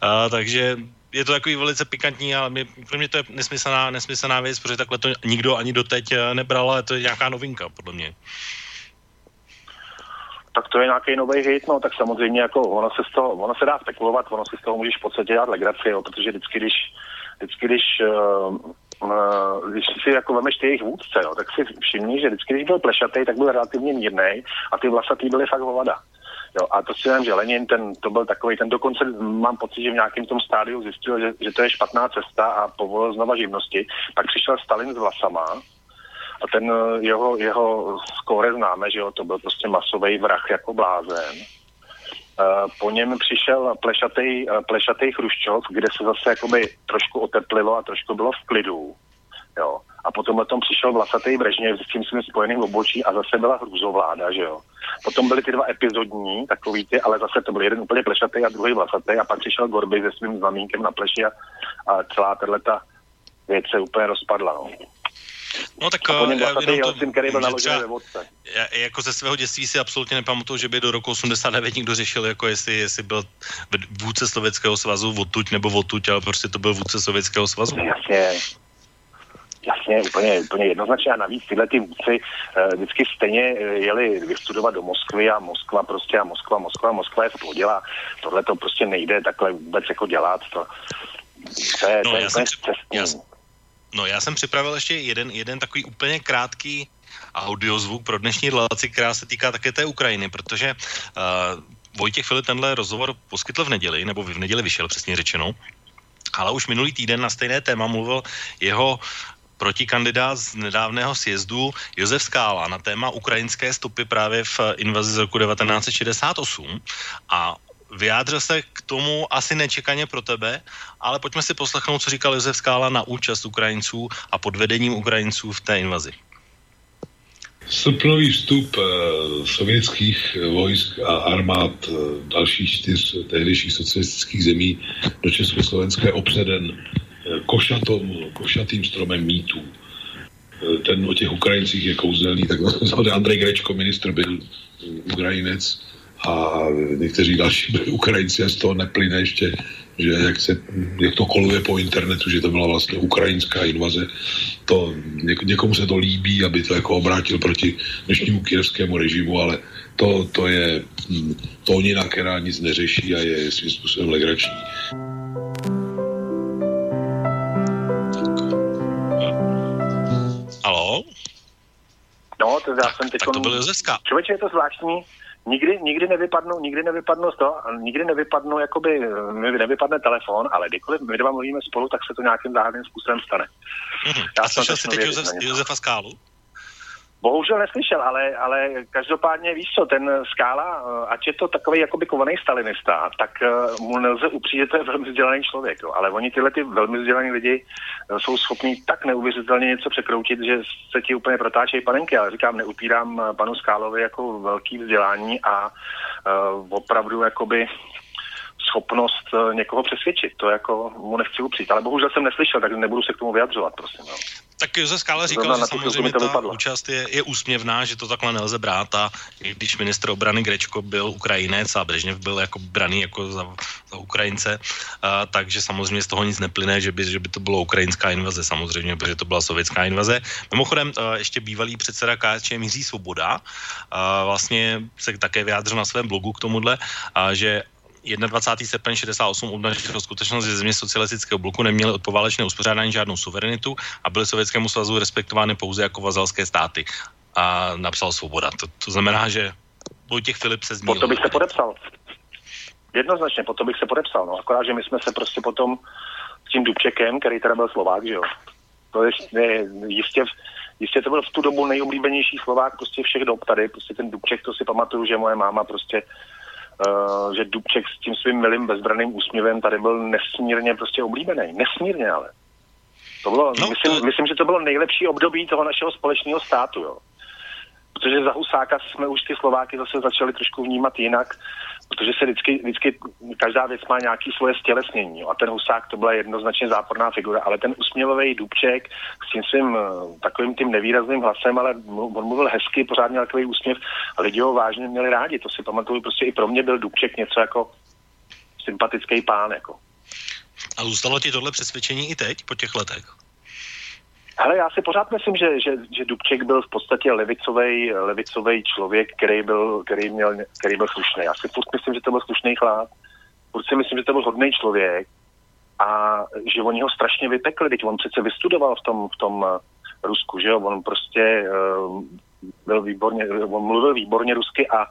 A, takže je to takový velice pikantní, ale mě, pro mě to je nesmyslná, nesmyslná věc, protože takhle to nikdo ani doteď eh, nebral, ale to je nějaká novinka, podle mě. Tak to je nějaký nový hit, no, tak samozřejmě jako ono se, z toho, ono se dá spekulovat, ono si z toho můžeš v podstatě dělat legraci, jo, protože vždycky, když, vždycky, když, uh, uh, když si jako vemeš ty jejich vůdce, jo, tak si všimni, že vždycky, když byl plešatý, tak byl relativně mírný a ty vlasatý byly fakt hovada. Jo, a to si vím, že Lenin, ten, to byl takový, ten dokonce mám pocit, že v nějakém tom stádiu zjistil, že, že to je špatná cesta a povolil znova živnosti. Pak přišel Stalin s vlasama, a ten eh, jeho, jeho skóre známe, že jo, to byl prostě masový vrah jako blázen. Eh, Po něm přišel plešatý, eh, plešatý Chruščov, kde se zase jakoby trošku oteplilo a trošku bylo v klidu. Jo. A potom tom přišel vlasatý Brežněv s tím svým spojeným obočí a zase byla hrůzovláda, že jo. Potom byly ty dva epizodní, takový ty, ale zase to byl jeden úplně plešatý a druhý vlasatý a pak přišel Gorby se svým znamínkem na pleši a, a celá tato věc se úplně rozpadla. No. No tak A po něm eh, jenom jeho to který byl naložený ve vodce. jako ze svého dětství si absolutně nepamatuju, že by do roku 89 někdo řešil, jako jestli, jestli byl vůdce Sovětského svazu odtuď nebo odtuď, ale prostě to byl vůdce Sovětského svazu. Jasně, jasně, úplně, úplně jednoznačně a navíc tyhle ty vůdci uh, vždycky stejně eh, jeli vystudovat do Moskvy a Moskva prostě a Moskva, Moskva, Moskva je v pohodě a tohle to prostě nejde takhle vůbec jako dělat, to, to je, No, to je já úplně jsem- já jsem- No já jsem připravil ještě jeden, jeden takový úplně krátký audiozvuk pro dnešní relaci, která se týká také té Ukrajiny, protože uh, Vojtěch Filip tenhle rozhovor poskytl v neděli, nebo v neděli vyšel přesně řečeno, ale už minulý týden na stejné téma mluvil jeho protikandidát z nedávného sjezdu Josef Skála na téma ukrajinské stopy právě v invazi z roku 1968 a vyjádřil se k tomu asi nečekaně pro tebe, ale pojďme si poslechnout, co říkal Josef Skála na účast Ukrajinců a pod vedením Ukrajinců v té invazi. Srpnový vstup eh, sovětských vojsk a armád eh, dalších čtyř tehdejších socialistických zemí do Československa je opředen eh, košatom, košatým stromem mýtů. Ten o těch Ukrajincích je kouzelný, tak Andrej Grečko, ministr, byl Ukrajinec a někteří další byli Ukrajinci a z toho neplyne ještě, že jak, se, jak to koluje po internetu, že to byla vlastně ukrajinská invaze. To, něk, někomu se to líbí, aby to jako obrátil proti dnešnímu kijevskému režimu, ale to, to je hm, tónina, která nic neřeší a je svým způsobem legrační. Halo? No, to já jsem teď... tak to byl. Člověče, je to zvláštní, nikdy, nikdy nevypadnu, nikdy nevypadnu z toho, nikdy nevypadnu, jakoby, mi nevypadne telefon, ale kdykoliv my dva mluvíme spolu, tak se to nějakým záhadným způsobem stane. Mhm. Já A jsem slyšel jsi teď Josef. Josefa Skálu? Bohužel neslyšel, ale, ale každopádně víš co, ten Skála, eh, ať je to takový jakoby kovaný stalinista, tak eh, mu nelze upřít, že to je velmi vzdělaný člověk. Jo. Ale oni tyhle ty velmi vzdělaní lidi eh, jsou schopní tak neuvěřitelně něco překroutit, že se ti úplně protáčejí panenky. Ale říkám, neupírám panu Skálovi jako velký vzdělání a uh, opravdu jakoby schopnost někoho přesvědčit. To jako mu nechci upřít. Ale bohužel jsem neslyšel, tak nebudu se k tomu vyjadřovat, prosím. Jo. Tak Josef Skála říkal, Zrovna že samozřejmě ta vypadlo. účast je, je úsměvná, že to takhle nelze brát a i když ministr obrany Grečko byl Ukrajinec a Brežněv byl jako braný jako za, za Ukrajince, a, takže samozřejmě z toho nic neplyne, že by, že by to bylo ukrajinská invaze samozřejmě, protože to byla sovětská invaze. Mimochodem a, ještě bývalý předseda KSČM Jiří Svoboda a, vlastně se také vyjádřil na svém blogu k tomuhle, a, že 21. srpen 68 obnažil skutečnost, že země socialistického bloku neměly od poválečného uspořádání žádnou suverenitu a byly Sovětskému svazu respektovány pouze jako vazalské státy. A napsal Svoboda. To, to znamená, že Vojtěch Filip se zmínil. Po to bych se podepsal. Jednoznačně, po to bych se podepsal. No. Akorát, že my jsme se prostě potom s tím Dubčekem, který teda byl Slovák, že jo. To je ne, jistě, jistě to byl v tu dobu nejoblíbenější Slovák prostě všech dob tady. Prostě ten Dubček, to si pamatuju, že moje máma prostě Uh, že Dubček s tím svým milým bezbraným úsměvem tady byl nesmírně prostě oblíbený. Nesmírně ale. To bylo, no, myslím, to... myslím, že to bylo nejlepší období toho našeho společného státu, jo. Protože za Husáka jsme už ty Slováky zase začali trošku vnímat jinak, protože se vždycky, vždycky každá věc má nějaký svoje stělesnění. A ten Husák to byla jednoznačně záporná figura, ale ten usměvavý Dubček s tím svým eh, takovým tím nevýrazným hlasem, ale on mluvil hezky, pořád měl takový úsměv a lidi ho vážně měli rádi. To si pamatuju, prostě i pro mě byl Dubček něco jako sympatický pán, jako. A zůstalo ti tohle přesvědčení i teď, po těch letech? Ale já si pořád myslím, že, že, že Dubček byl v podstatě levicový levicovej člověk, který byl, který, měl, který byl slušný. Já si furt myslím, že to byl slušný chlap. Furt si myslím, že to byl hodný člověk a že oni ho strašně vypekli. Teď on přece vystudoval v tom, v tom eh, Rusku, že jo? On prostě uh, byl výborně, on mluvil výborně rusky a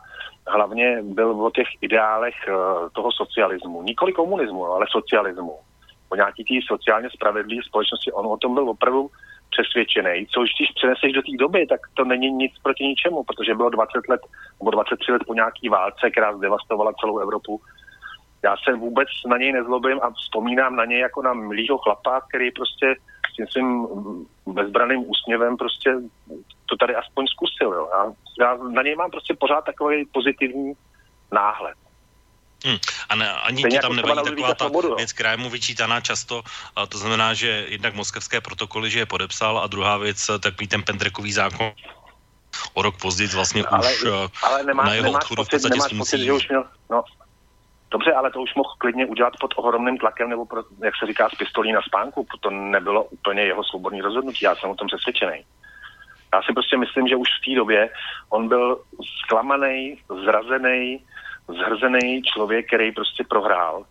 hlavně byl o těch ideálech uh, toho socialismu. Nikoli komunismu, ale socialismu. O nějaký té sociálně spravedlivé společnosti. On o tom byl opravdu přesvědčený, což když přeneseš do té doby, tak to není nic proti ničemu, protože bylo 20 let nebo 23 let po nějaký válce, která zdevastovala celou Evropu. Já se vůbec na něj nezlobím a vzpomínám na něj jako na milýho chlapa, který prostě s tím svým bezbraným úsměvem prostě to tady aspoň zkusil. Jo. Já, já na něj mám prostě pořád takový pozitivní náhled. Hmm. A ne, ani Stejně ti jako tam nevadí taková ta Svobodu, jo. věc, která je mu vyčítaná často, a to znamená, že jednak moskevské protokoly, že je podepsal a druhá věc, takový ten Pendrekový zákon o rok později vlastně ale, už eh, ale nemá, na jeho nemáš odchodu v pocit, podstatě nemáš pocit, že už měl, no, dobře, ale to už mohl klidně udělat pod ohromným tlakem, nebo pro, jak se říká, s pistolí na spánku, to nebylo úplně jeho svobodný rozhodnutí, já jsem o tom přesvědčený. Já si prostě myslím, že už v té době on byl zklamaný, zrazený, zhrzený člověk, který prostě prohrál.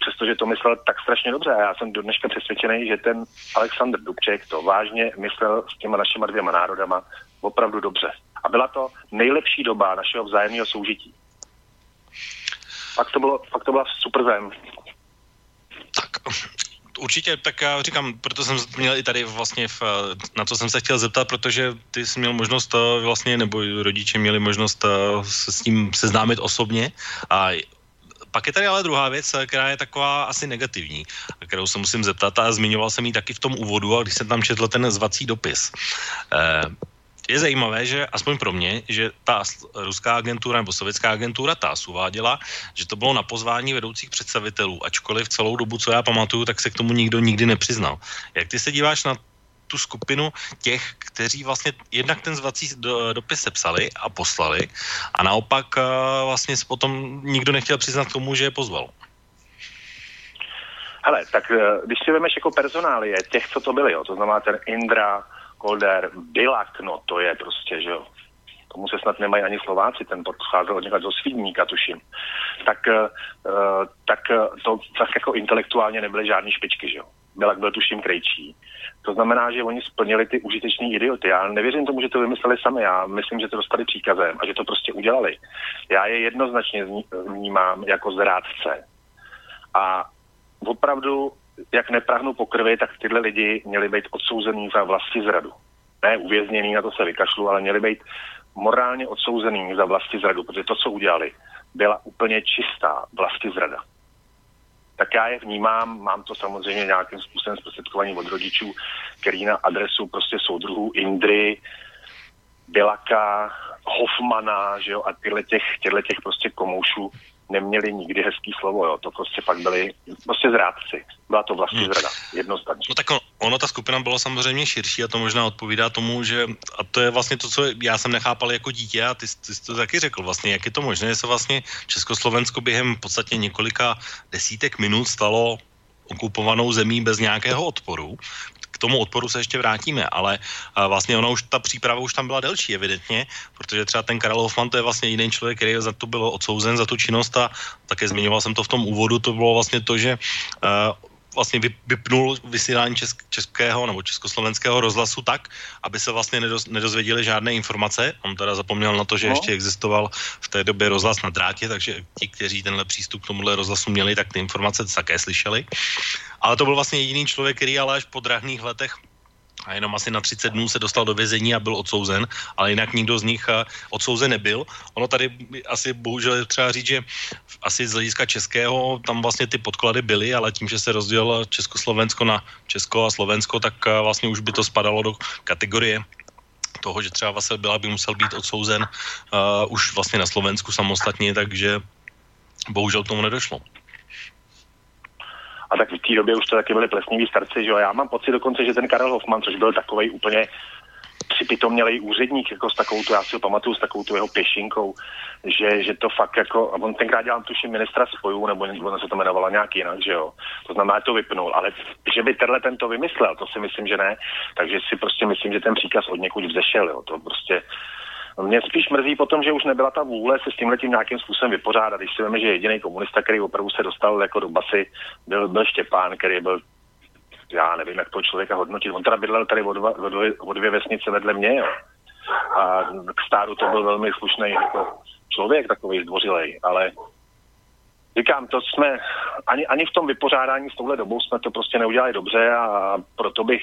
Přestože to myslel tak strašně dobře a já jsem do dneška přesvědčený, že ten Aleksandr Dubček to vážně myslel s těma našima dvěma národama opravdu dobře. A byla to nejlepší doba našeho vzájemného soužití. Pak to, bylo, pak to byla super zem. Určitě, tak já říkám, proto jsem měl i tady vlastně, v, na to jsem se chtěl zeptat, protože ty jsi měl možnost eh, vlastně, nebo rodiče měli možnost eh, se s tím seznámit osobně a pak je tady ale druhá věc, eh, která je taková asi negativní, kterou se musím zeptat a zmiňoval jsem ji taky v tom úvodu, a když jsem tam četl ten zvací dopis. Eh, je zajímavé, že aspoň pro mě, že ta ruská agentura nebo sovětská agentura TAS uváděla, že to bylo na pozvání vedoucích představitelů, ačkoliv celou dobu, co já pamatuju, tak se k tomu nikdo nikdy nepřiznal. Jak ty se díváš na tu skupinu těch, kteří vlastně jednak ten zvací do, dopis sepsali a poslali a naopak eh, vlastně se potom nikdo nechtěl přiznat tomu, že je pozval. Hele, tak eh, když si vemeš jako personálie těch, co to byli, jo, to znamená ten Indra, Kolder, Bilak, no to je prostě, že jo. Tomu se snad nemají ani Slováci, ten podcházel od někde do Svídníka, tuším. Tak, eh, tak eh, to tak jako intelektuálně nebyly žádný špičky, že jo. Bilak byl tuším krejčí. To znamená, že oni splnili ty užiteční idioty. Já nevěřím tomu, že to vymysleli sami. Já myslím, že to dostali příkazem a že to prostě udělali. Já je jednoznačně vnímám jako zrádce. A opravdu, jak neprahnu po krvi, tak tyhle lidi měli být odsouzený za vlasti zradu. Ne uvězněný, na to se vykašlu, ale měli být morálně odsouzený za vlasti zradu, protože to, co udělali, byla úplně čistá vlasti zrada. Tak já je vnímám, mám to samozřejmě nějakým způsobem zprostředkovaný od rodičů, který na adresu prostě soudruhů Indry, Bilaka, Hoffmana, že jo, a tyhle těch, těchto těch prostě komoušů neměli nikdy hezký slovo, jo. To prostě fakt byli prostě zrádci. Byla to vlastně Hmm. zrada, jednoznačně. No tak ono, ono, ta skupina byla samozřejmě širší a to možná odpovídá tomu, že a to je vlastně to, co já jsem nechápal jako dítě a ty, ty jsi to taky řekl vlastně, jak je to možné, že se vlastně Československo během v podstatě několika desítek minut stalo okupovanou zemí bez nějakého odporu. K tomu odporu se ještě vrátíme, ale a vlastně ona už, ta příprava už tam byla delší, evidentně, protože třeba ten Karel Hoffman, to je vlastně jiný člověk, který za to byl odsouzen, za tu činnost a také zmiňoval jsem to v tom úvodu, to bylo vlastně to, že uh, vlastně vyp- vypnul vysílání česk- českého nebo československého rozhlasu tak, aby se vlastně nedoz, nedozvěděli žádné informace. On teda zapomněl na to, že No. ještě existoval v té době rozhlas na drátě, takže ti, kteří tenhle přístup k tomuhle rozhlasu měli, tak ty informace také slyšeli. Ale to byl vlastně jediný člověk, který ale až po drahných letech a jenom asi na 30 dnů se dostal do vězení a byl odsouzen, ale jinak nikdo z nich eh, odsouzen nebyl. Ono tady asi bohužel je třeba říct, že asi z hlediska českého tam vlastně ty podklady byly, ale tím, že se rozdělilo Československo na Česko a Slovensko, tak eh, vlastně už by to spadalo do kategorie toho, že třeba Vasel Byla by musel být odsouzen uh, už vlastně na Slovensku samostatně, takže bohužel k tomu nedošlo. A tak v té době už to taky byli plesniví starci, že jo. Já mám pocit dokonce, že ten Karel Hoffman, což byl takový úplně připitomnělej úředník, jako s takovou tu, já si ho pamatuju, s takovou tu jeho pěšinkou, že, že to fakt jako, a on tenkrát dělal tuším ministra spojů, nebo ono se to jmenovalo nějak jinak, že jo. To znamená, to vypnul, ale že by tenhle ten to vymyslel, to si myslím, že ne. Takže si prostě myslím, že ten příkaz od někud vzešel, jo. To prostě, mě spíš mrzí potom, že už nebyla ta vůle se s tím nějakým způsobem vypořádat. Když si víme, že jediný komunista, který opravdu se dostal jako do basy, byl, byl Štěpán, který byl já nevím, jak toho člověka hodnotit. On teda bydlel tady o, dva, o, dvě, o dvě vesnice vedle mě, jo. A k stáru to byl velmi slušný jako člověk, takový zdvořilej, ale říkám, to jsme, ani, ani v tom vypořádání s touhle dobou jsme to prostě neudělali dobře a proto bych,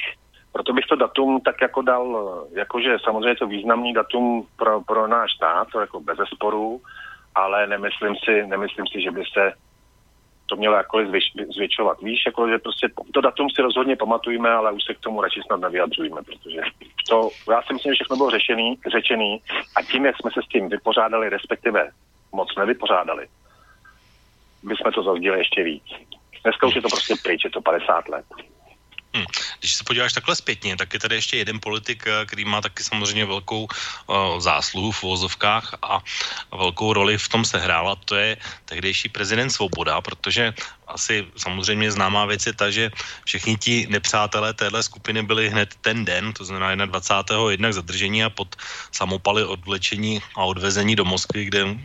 proto bych to datum tak jako dal, jakože samozřejmě to významný datum pro, pro náš stát, to jako bez sporu, ale nemyslím si, nemyslím si, že by se to mělo jakkoliv zvěč, zvětšovat. Víš, jako, že prostě to datum si rozhodně pamatujeme, ale už se k tomu radši snad nevyjadřujeme, protože to, já si myslím, že všechno bylo řešený, řečený a tím, jak jsme se s tím vypořádali, respektive moc nevypořádali, bychom to zazdili ještě víc. Dneska už je to prostě pryč, je to 50 let. Hmm. Když se podíváš takhle zpětně, tak je tady ještě jeden politik, eh, který má taky samozřejmě velkou uh, zásluhu v vozovkách a velkou roli v tom sehrál a to je tehdejší prezident Svoboda, protože asi samozřejmě známá věc je ta, že všichni ti nepřátelé téhle skupiny byli hned ten den, to znamená 21. jednak zadržení a pod samopaly odvlečení a odvezení do Moskvy, kde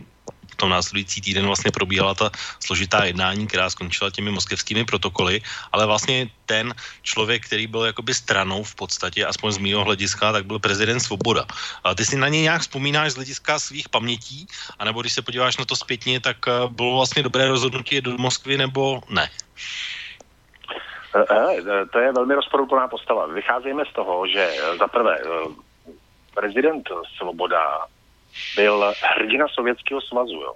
tom následující týden vlastně probíhala ta složitá jednání, která skončila těmi moskevskými protokoly, ale vlastně ten člověk, který byl jakoby stranou v podstatě, aspoň z mého hlediska, tak byl prezident Svoboda. A ty si na něj nějak vzpomínáš z hlediska svých pamětí, anebo když se podíváš na to zpětně, tak eh, bylo vlastně dobré rozhodnutí do Moskvy nebo ne? Eh, eh, To je velmi rozporuplná postava. Vycházíme z toho, že za prvé prezident Svoboda byl hrdina Sovětského svazu, jo.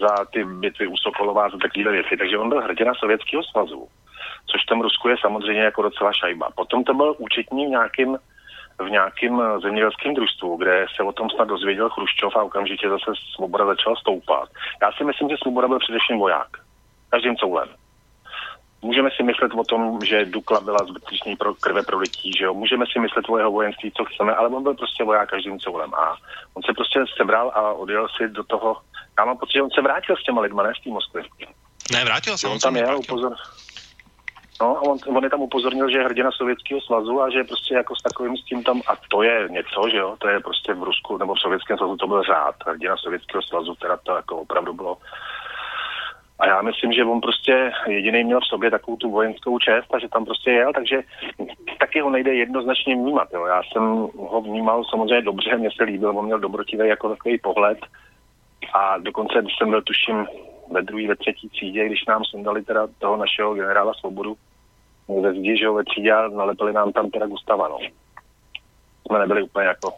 Za ty bitvy u Sokolova, za takové věci. Takže on byl hrdina Sovětského svazu, což v tom Rusku je samozřejmě jako docela šajba. Potom to byl účetní v nějakým v nějakém zemědělském družstvu, kde se o tom snad dozvěděl Chruščov a okamžitě zase Svoboda začal stoupat. Já si myslím, že Svoboda byl především voják. Každým coulem. Můžeme si myslet o tom, že Dukla byla zbytečný pro krve prolití, že jo? Můžeme si myslet o jeho vojenství, co chceme, ale on byl prostě voják každým coulem. A on se prostě sebral a odjel si do toho. Já mám pocit, že on se vrátil s těma lidma, ne z té Moskvy. Ne, vrátil se, on tam je, upozor... No, a on, on je tam upozornil, že je hrdina Sovětského svazu a že prostě jako s takovým s tím tam, a to je něco, že jo, to je prostě v Rusku nebo v Sovětském svazu to byl řád, hrdina Sovětského svazu, teda to jako opravdu bylo a já myslím, že on prostě jediný měl v sobě takovou tu vojenskou čest a že tam prostě jel, takže taky ho nejde jednoznačně vnímat. Jo. Já jsem ho vnímal samozřejmě dobře, mně se líbil, on měl dobrotivý jako takový pohled a dokonce, jsem byl tuším ve druhé, ve třetí třídě, když nám sundali teda toho našeho generála Svobodu ve zdi, že jo, ve třídě a nalepili nám tam teda Gustava, no. Jsme nebyli úplně jako,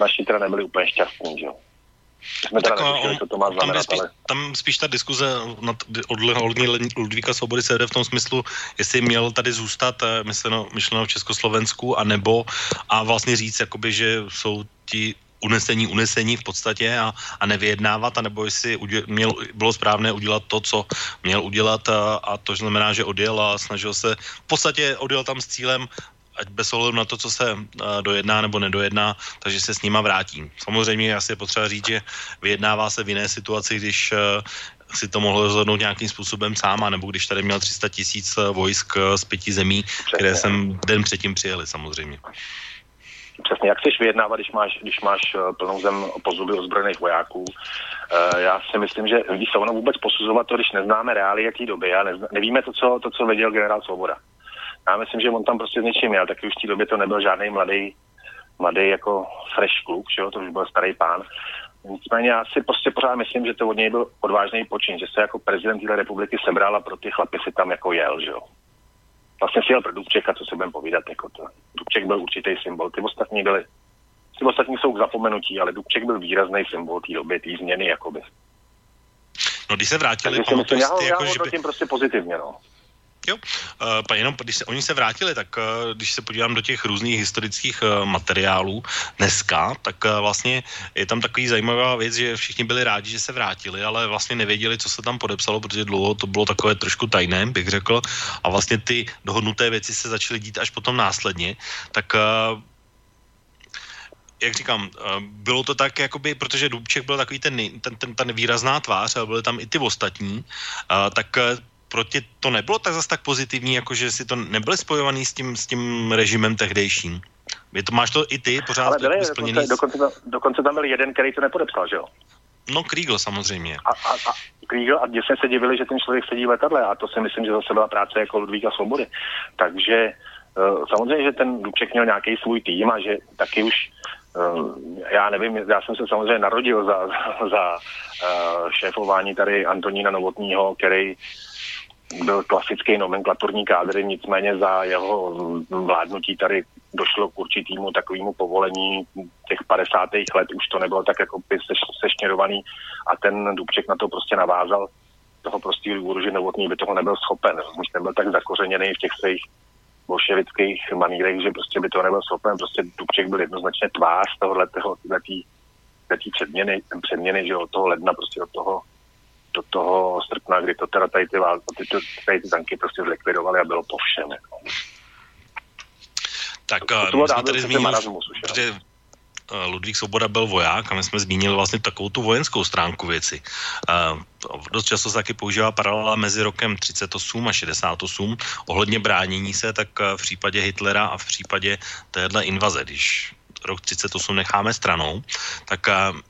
naši teda nebyli úplně šťastní, že jo. Jsme teda netušili, co to má tam, znamenat, spíš, ale... tam spíš ta diskuze nad, od ohledně Ludvíka Svobody se jde v tom smyslu, jestli měl tady zůstat eh, myšleno, myšleno v Československu, anebo a vlastně říct, jakoby, že jsou ti unesení, unesení v podstatě a, a nevyjednávat, anebo jestli udě, měl, bylo správné udělat to, co měl udělat a, a to znamená, že odjel a snažil se, v podstatě odjel tam s cílem ať bez ohledu na to, co se uh, dojedná nebo nedojedná, takže se s nima vrátím. Samozřejmě asi je potřeba říct, že vyjednává se v jiné situaci, když uh, si to mohl rozhodnout nějakým způsobem sám, nebo když tady měl 300 tisíc vojsk z pěti zemí, které jsem den předtím přijeli samozřejmě. Přesně, jak chceš vyjednávat, když máš, když máš plnou zem po zuby ozbrojených vojáků. Uh, já si myslím, že ví se ono vůbec posuzovat to, když neznáme reály jaký doby a nezna, nevíme to co, to, co věděl generál Svoboda. Já myslím, že on tam prostě s něčím měl, taky už v té době to nebyl žádný mladý, mladý jako fresh kluk, že jo, to už byl starý pán. Nicméně já si prostě pořád myslím, že to od něj byl odvážný počin, že se jako prezident téhle republiky sebral a pro ty chlapy si tam jako jel, že jo. Vlastně si jel pro Dubčeka, co se budeme povídat, jako to. Dubček byl určitý symbol, ty ostatní byli, ty ostatní jsou k zapomenutí, ale Dubček byl výrazný symbol té doby, té změny, jakoby. No, když se vrátili, Takže si myslím, já ho, já jako, ho že by... prostě pozitivně, no. Jo, uh, jenom když se, oni se vrátili, tak uh, když se podívám do těch různých historických uh, materiálů dneska, tak uh, vlastně je tam takový zajímavá věc, že všichni byli rádi, že se vrátili, ale vlastně nevěděli, co se tam podepsalo, protože dlouho to bylo takové trošku tajné, bych řekl, a vlastně ty dohodnuté věci se začaly dít až potom následně, tak uh, jak říkám, bylo to tak, jakoby, protože Dubček byl takový ten, ten, ten, ta nevýrazná tvář, ale byly tam i ty ostatní, tak pro tě to nebylo tak zase tak pozitivní, jako že si to nebyl spojovaný s tím, s tím režimem tehdejším? Je to, máš to i ty pořád Ale byli, splněný? dokonce, dokonce, tam, dokonce tam byl jeden, který to nepodepsal, že jo? No, Kriegel samozřejmě. A, a, a Kriegel, a děsně se divili, že ten člověk sedí v letadle a to si myslím, že zase byla práce jako Ludvíka Svobody. Takže uh, samozřejmě, že ten Dubček měl nějaký svůj tým a že taky už uh, já nevím, já jsem se samozřejmě narodil za, za, za uh, šéfování tady Antonína Novotního, který byl klasický nomenklaturní kádr, nicméně za jeho vládnutí tady došlo k určitýmu takovému povolení těch 50. let, už to nebylo tak jako by seš, sešněrovaný a ten Dubček na to prostě navázal toho prostě důvodu, že novotný by toho nebyl schopen. Už nebyl tak zakořeněný v těch svých bolševických manírech, že prostě by to nebyl schopen. Prostě Dubček byl jednoznačně tvář tohohle, té předměny, předměny, že od toho ledna, prostě od toho do toho srpna, kdy to teda tady ty, ty, ty, tady ty tanky prostě zlikvidovali a bylo po všem. Jako. Tak to, to, to jsme tady zmínili, protože Ludvík Svoboda byl voják a my jsme zmínili vlastně takovou tu vojenskou stránku věci. Uh, dost často se taky používá paralela mezi rokem 38 a 68 ohledně bránění se, tak v případě Hitlera a v případě téhle invaze, když rok 38 necháme stranou, tak uh,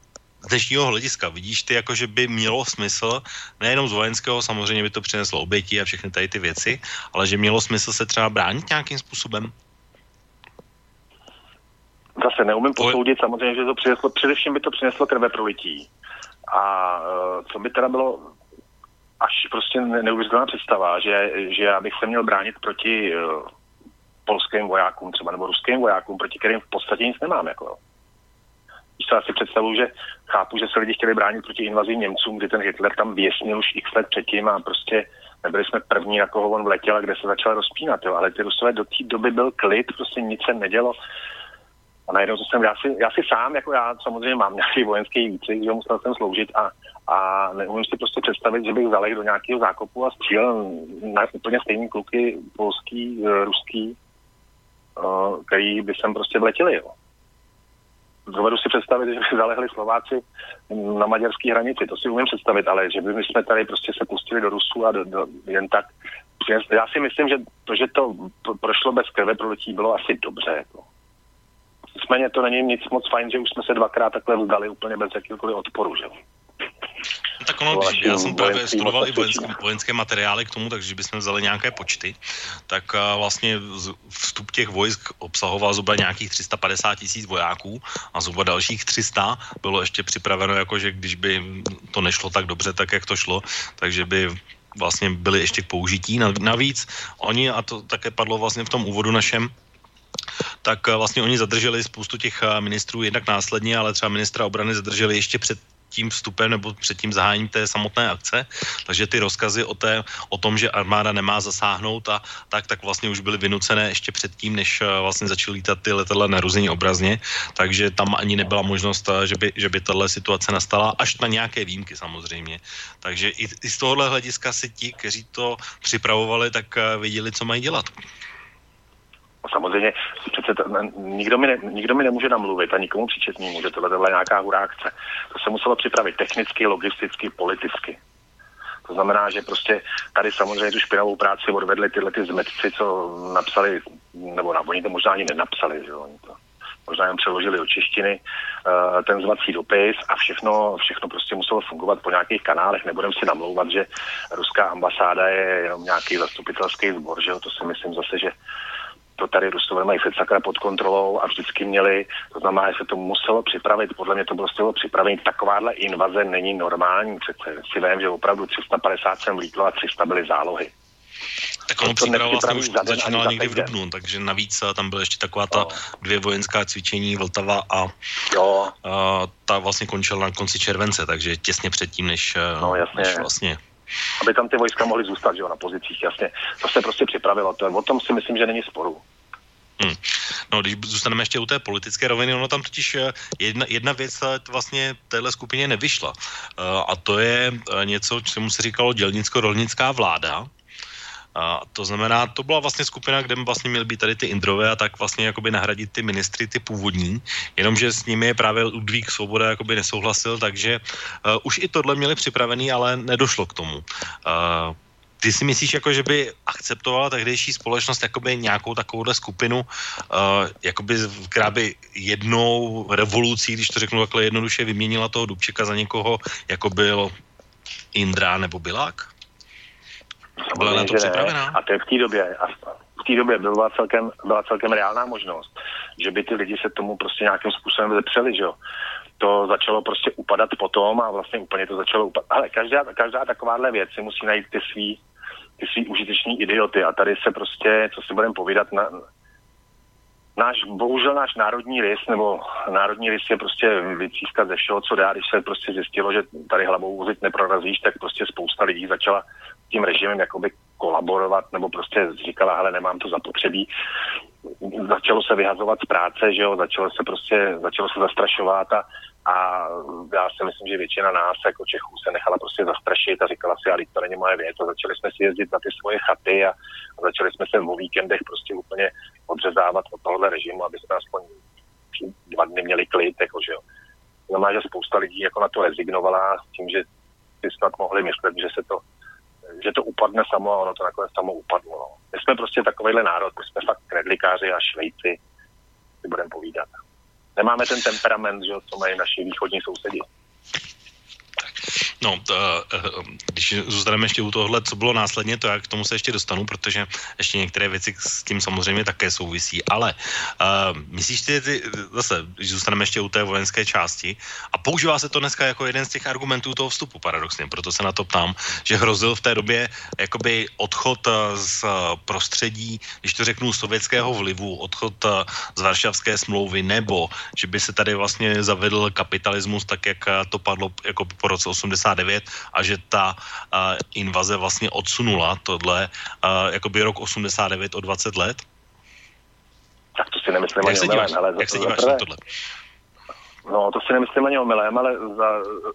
dnešního hlediska vidíš ty, jako že by mělo smysl, nejenom z vojenského, samozřejmě by to přineslo oběti a všechny tady ty věci, ale že mělo smysl se třeba bránit nějakým způsobem? Zase neumím posoudit, samozřejmě, že to přineslo, především by to přineslo krve prolití. A uh, co by teda bylo až prostě neuvěřitelná představa, že, že já bych se měl bránit proti uh, polským vojákům třeba, nebo ruským vojákům, proti kterým v podstatě nic nemám. Jako když se asi představuju, že chápu, že se lidi chtěli bránit proti invazím Němcům, kdy ten Hitler tam věsnil už x let předtím a prostě nebyli jsme první, na koho on vletěl a kde se začal rozpínat, jo. ale ty Rusové do té doby byl klid, prostě nic se nedělo. A najednou jsem, já si, já si sám, jako já samozřejmě mám nějaký vojenský výcvik, že musel jsem sloužit a, a neumím si prostě představit, že bych zaleh do nějakého zákopu a střílel na úplně stejný kluky, polský, eh, ruský, uh, který by sem prostě vletěli, jo dovedu si představit, že by zalehli Slováci na maďarské hranici, to si umím představit, ale že by my jsme tady prostě se pustili do Rusu a do, do, jen tak. Já si myslím, že to, že to prošlo bez krve prolití, bylo asi dobře. Jako. Nicméně to není nic moc fajn, že už jsme se dvakrát takhle vzdali úplně bez jakýkoliv odporu, že? No tak ono, když já jsem právě studoval i vojenské, vojenské materiály k tomu, takže bychom vzali nějaké počty, tak uh, vlastně vstup těch vojsk obsahoval zhruba nějakých 350 tisíc vojáků a zhruba dalších 300 bylo ještě připraveno, jako že když by to nešlo tak dobře, tak jak to šlo, takže by vlastně byly ještě k použití. Navíc oni, a to také padlo vlastně v tom úvodu našem, tak vlastně oni zadrželi spoustu těch ministrů jednak následně, ale třeba ministra obrany zadrželi ještě před tím vstupem nebo před tím zahájením té samotné akce, takže ty rozkazy o, té, o tom, že armáda nemá zasáhnout a tak, tak vlastně už byly vynucené ještě předtím, než eh, vlastně začaly lítat ty letadla narození obrazně, takže tam ani nebyla možnost, eh, že by, že by tahle situace nastala, až na nějaké výjimky samozřejmě. Takže i, i z tohohle hlediska si ti, kteří to připravovali, tak eh, věděli, co mají dělat. Samozřejmě, přece ne, nikdo, mi ne, nikdo mi nemůže namluvit a nikomu příčetnímu, že tohle, je nějaká hurákce. To se muselo připravit technicky, logisticky, politicky. To znamená, že prostě tady samozřejmě tu špinavou práci odvedli tyhle ty zmetci, co napsali, nebo na, oni to možná ani nenapsali, že oni to možná jen přeložili do češtiny, uh, ten zvací dopis a všechno, všechno prostě muselo fungovat po nějakých kanálech. Nebudem si namlouvat, že ruská ambasáda je jenom nějaký zastupitelský sbor, že jo, to si myslím zase, že to tady Rusové mají sakra pod kontrolou a vždycky měli, to znamená, že se to muselo připravit, podle mě to prostě bylo připravení, takováhle invaze není normální, přece si vím, že opravdu 350 sem vlítlo a 300 byly zálohy. Tak ono příprava vlastně už začínala někdy v Dubnu, takže navíc eh, tam byla ještě taková ta dvě vojenská cvičení Vltava a, jo. a ta vlastně končila na konci července, takže těsně předtím, než, eh, no, jasně. než vlastně aby tam ty vojska mohly zůstat, že jo, na pozicích, jasně. To se prostě připravilo, to, o tom si myslím, že není sporu. Hmm. No, když zůstaneme ještě u té politické roviny, ono tam totiž eh, jedna, jedna věc vlastně téhle skupině nevyšla. Uh, a to je něco, čemu se říkalo dělnicko-rolnická vláda, a to znamená, to byla vlastně skupina, kde vlastně měly být tady ty Indrové a tak vlastně jakoby nahradit ty ministry, ty původní, jenomže s nimi právě Ludvík Svoboda jakoby nesouhlasil, takže uh, už i tohle měli připravený, ale nedošlo k tomu. Uh, ty si myslíš, jako, že by akceptovala tehdejší společnost jakoby nějakou takovouhle skupinu, uh, jakoby, která by jednou revolucí, když to řeknu takhle jednoduše, vyměnila toho Dubčeka za někoho, jako byl Indra nebo Bilák? Byla na to připravená? A to je v té době. A v té době byla celkem, byla celkem reálná možnost, že by ty lidi se tomu prostě nějakým způsobem zepřeli, že jo. To začalo prostě upadat potom a vlastně úplně to začalo upadat. Ale každá, každá takováhle věc si musí najít ty svý, ty svý užiteční idioty a tady se prostě, co si budeme povídat, na, náš, bohužel náš národní rys, nebo národní rys je prostě vycískat ze všeho, co dá, když se prostě zjistilo, že tady hlavou vozit neprorazíš, tak prostě spousta lidí začala tím režimem jakoby kolaborovat, nebo prostě říkala, ale nemám to zapotřebí. Začalo se vyhazovat z práce, že jo, začalo se prostě, začalo se zastrašovat a, a já si myslím, že většina nás jako Čechů se nechala prostě zastrašit a říkala si, ale to není moje věc. A začali jsme si jezdit na ty svoje chaty a, a začali jsme se o víkendech prostě úplně odřezávat od tohohle režimu, aby jsme aspoň dva dny měli klid, jako, že jo. Znamená, že spousta lidí jako na to rezignovala s tím, že si snad mohli myslet, že se to že to upadne samo a ono to nakonec samo upadlo. No. My jsme prostě takovýhle národ, my jsme fakt kredlikáři a švejci, si budeme povídat. Nemáme ten temperament, že, co mají naši východní sousedi. No, to, eh, když zůstaneme ještě u tohle, co bylo následně, to já k tomu se ještě dostanu, protože ještě některé věci s tím samozřejmě také souvisí. Ale uh, myslíš ty, ty, zase, když zůstaneme ještě u té vojenské části, a používá se to dneska jako jeden z těch argumentů toho vstupu, paradoxně, proto se na to ptám, že hrozil v té době jakoby odchod eh, z prostředí, když to řeknu, sovětského vlivu, odchod z Varšavské smlouvy, nebo že by se tady vlastně zavedl kapitalismus tak, jak to padlo jako po roce 80 89 a že ta uh, invaze vlastně odsunula tohle, uh, jakoby rok 89 o 20 let? Tak to si nemyslím jak ani se díváš, ale jak se díváš na tohle? No, to si nemyslím ani omylem, ale za,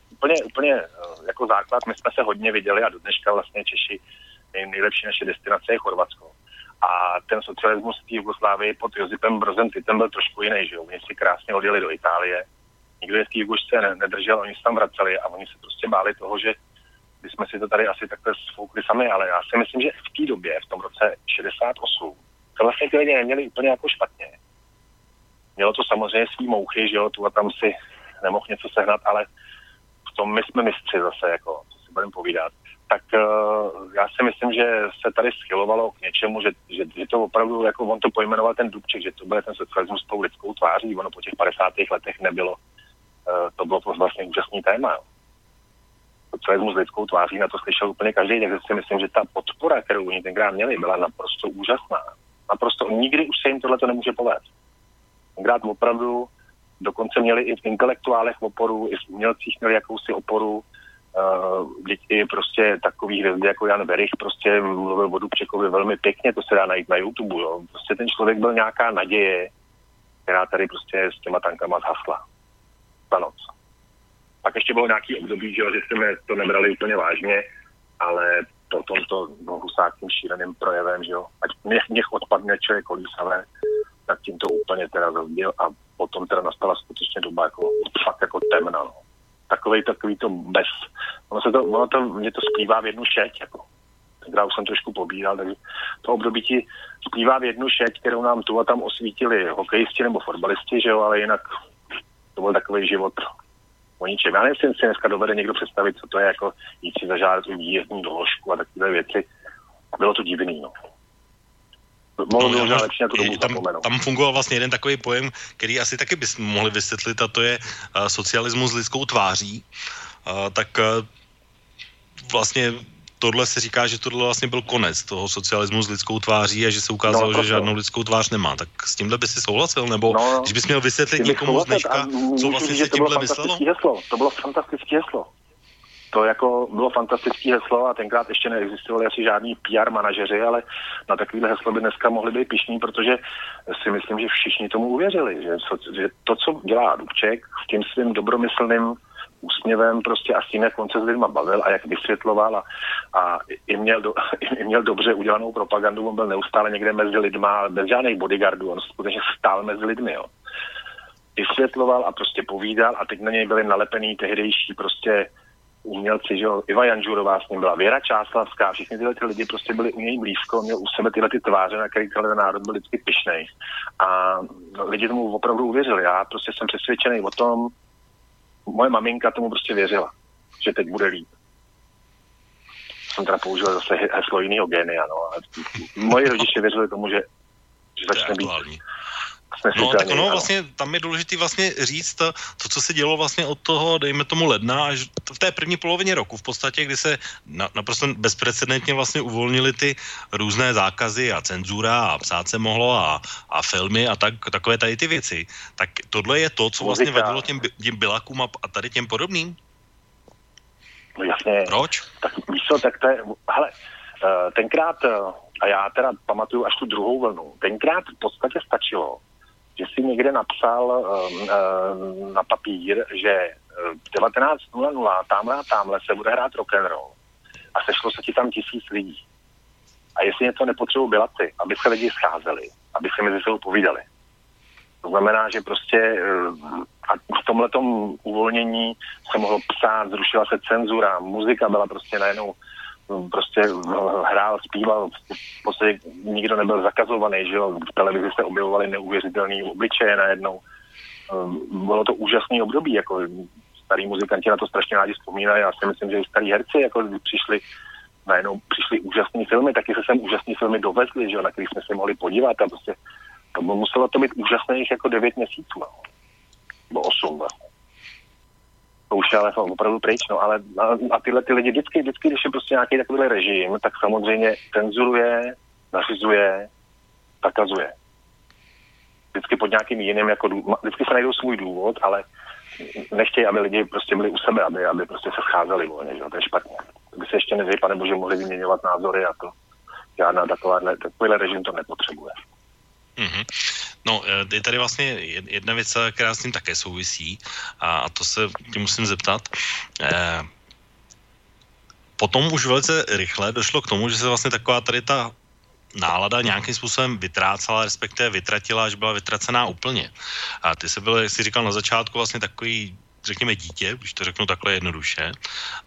úplně, úplně jako základ, my jsme se hodně viděli a do dneška vlastně Češi nejlepší naše destinace je Chorvatsko. A ten socialismus v Jugoslávii pod Josipem Brozem Titem byl trošku jiný, že jo. Oni si krásně odjeli do Itálie, nikdo je v té Jugošce nedržel, oni se tam vraceli a oni se prostě báli toho, že by jsme si to tady asi takhle sfoukli sami, ale já si myslím, že v té době, v tom roce 68, to vlastně ty lidi neměli úplně jako špatně. Mělo to samozřejmě svý mouchy, že jo, tu a tam si nemohl něco sehnat, ale v tom my jsme mistři zase, jako, co si budeme povídat. Tak uh, já si myslím, že se tady schylovalo k něčemu, že, že, že to opravdu, jako on to pojmenoval ten Dubček, že to byl ten socialismus s tou lidskou tváří, ono po těch 50. letech nebylo to bylo vlastně úžasný téma. Socialismus s lidskou tváří, na to slyšel úplně každý, takže si myslím, že ta podpora, kterou oni tenkrát měli, byla naprosto úžasná. Naprosto, nikdy už se jim tohle to nemůže povést. Tenkrát opravdu dokonce měli i v intelektuálech oporu, i v umělcích měli jakousi oporu, Uh, i prostě takový hvězdy jako Jan Verich prostě mluvil o Dubčekovi velmi pěkně, to se dá najít na YouTube, jo. Prostě ten člověk byl nějaká naděje, která tady prostě s těma tankama zhasla. Za noc. Pak ještě bylo nějaký období, že, že jsme to nebrali úplně vážně, ale potom to no, Husák tím šíleným projevem, že jo, ať nech, nech odpadne člověk kolísavé, tak tím to úplně teda rozbil a potom teda nastala skutečně doba jako, fakt jako temna, no. Takový, takový to bez, ono, se to, ono to, mě to splývá v jednu šeť, jako. Tenkrát už jsem trošku pobíral, takže to období ti splývá v jednu šeť, kterou nám tu a tam osvítili hokejisti nebo fotbalisti, že jo, ale jinak to byl takový život o ničem. Já nevím, si dneska dovede někdo představit, co to je jako jít si zažádat tu výjezdní doložku a takové věci. Bylo to divný, no. Mohlo No, možná já- lepší na tu dobu tam, zapomenout. tam fungoval vlastně jeden takový pojem, který asi taky bys mohli vysvětlit, a to je uh, socialismus s lidskou tváří. Uh, tak uh, vlastně tohle se říká, že tohle vlastně byl konec toho socialismu s lidskou tváří a že se ukázalo, No, že žádnou lidskou tvář nemá. Tak s tímhle by si souhlasil? Nebo No, když bys měl vysvětlit někomu z dneška, co vlastně se že to bylo tímhle myslelo? heslo. To bylo fantastické heslo. To jako bylo fantastické heslo a tenkrát ještě neexistovali asi žádní PR manažeři, ale na takovýhle heslo by dneska mohli být pišní, protože si myslím, že všichni tomu uvěřili, že, že to, co dělá Dubček s tím svým dobromyslným úsměvem prostě a s tím, jak on se s lidma bavil a jak vysvětloval a, a i, měl do, i měl dobře udělanou propagandu, on byl neustále někde mezi lidma, bez žádných bodyguardů, on skutečně stál mezi lidmi, jo vysvětloval a prostě povídal a teď na něj byli nalepený tehdejší prostě umělci, že jo, Iva Janžurová s ním byla, Věra Čáslavská, všichni tyhle ty lidi prostě byli u něj blízko, měl u sebe tyhle ty tváře, na který ten národ byl vždycky pišnej. A lidi tomu opravdu uvěřili. Já prostě jsem přesvědčený o tom, moje maminka tomu prostě věřila, že teď bude líp. Jsem teda použil zase heslo jiného génia, no. Moji rodiče věřili tomu, že, že začne být No, tak ono vlastně, tam je důležité vlastně říct to, to, co se dělo vlastně od toho, dejme tomu ledna, až v té první polovině roku v podstatě, kdy se na, naprosto bezprecedentně vlastně uvolnili ty různé zákazy a cenzura a psát se mohlo a, a filmy a tak, takové tady ty věci. Tak tohle je to, co vlastně Muzika. vedlo těm, těm Bilakům a, a tady těm podobným? No jasně. Proč? Tak víš co, tak to je, hele, eh, tenkrát, eh, a já teda pamatuju až tu druhou vlnu, tenkrát v podstatě stačilo, že si někde napsal um, uh, na papír, že eh, v 19.00 tamhle a tamhle se bude hrát rock and roll a sešlo se ti tam tisíc lidí. A jestli něco nepotřebují bilaci, aby se lidi scházeli, aby se mezi sebou povídali. To znamená, že prostě eh, a v tomhletom uvolnění se mohlo psát, zrušila se cenzura, muzika byla prostě najednou prostě eh, hrál, zpíval, v podstatě nikdo nebyl zakazovaný, že jo, v televizi se objevovaly neuvěřitelné obličeje najednou. Hm, Bylo to úžasný období, jako starý muzikanti na to strašně rádi vzpomínají, já si myslím, že i starý herci jako přišli najednou přišly úžasné filmy, taky se sem úžasné filmy dovezli, že jo, na kterých jsme se mohli podívat a prostě to muselo to být úžasných jako devět měsíců, no. nebo osm vlastně. To už je ale opravdu pryč, no, ale a, a tyhle ty lidi vždycky, vždycky, když je prostě nějaký takovýhle režim, tak samozřejmě cenzuruje, nařizuje, zakazuje. Vždycky pod nějakým jiným, jako, vždycky se najdou svůj důvod, ale nechtějí, aby lidi prostě byli u sebe, aby, aby prostě se scházeli volně, že? to je špatně. To by se ještě nezvěj, pane bože, mohli vyměňovat názory a to žádná takováhle, takovýhle režim to nepotřebuje. Mhm. No, eh, je tady vlastně jed- jedna věc, která s tím také souvisí a, a to se tě musím zeptat. Eh, potom už velice rychle došlo k tomu, že se vlastně taková tady ta nálada nějakým způsobem vytrácela, respektive vytratila, až byla vytracená úplně. A ty se byl, jak jsi říkal na začátku, vlastně takový řekněme dítě, když to řeknu takhle jednoduše,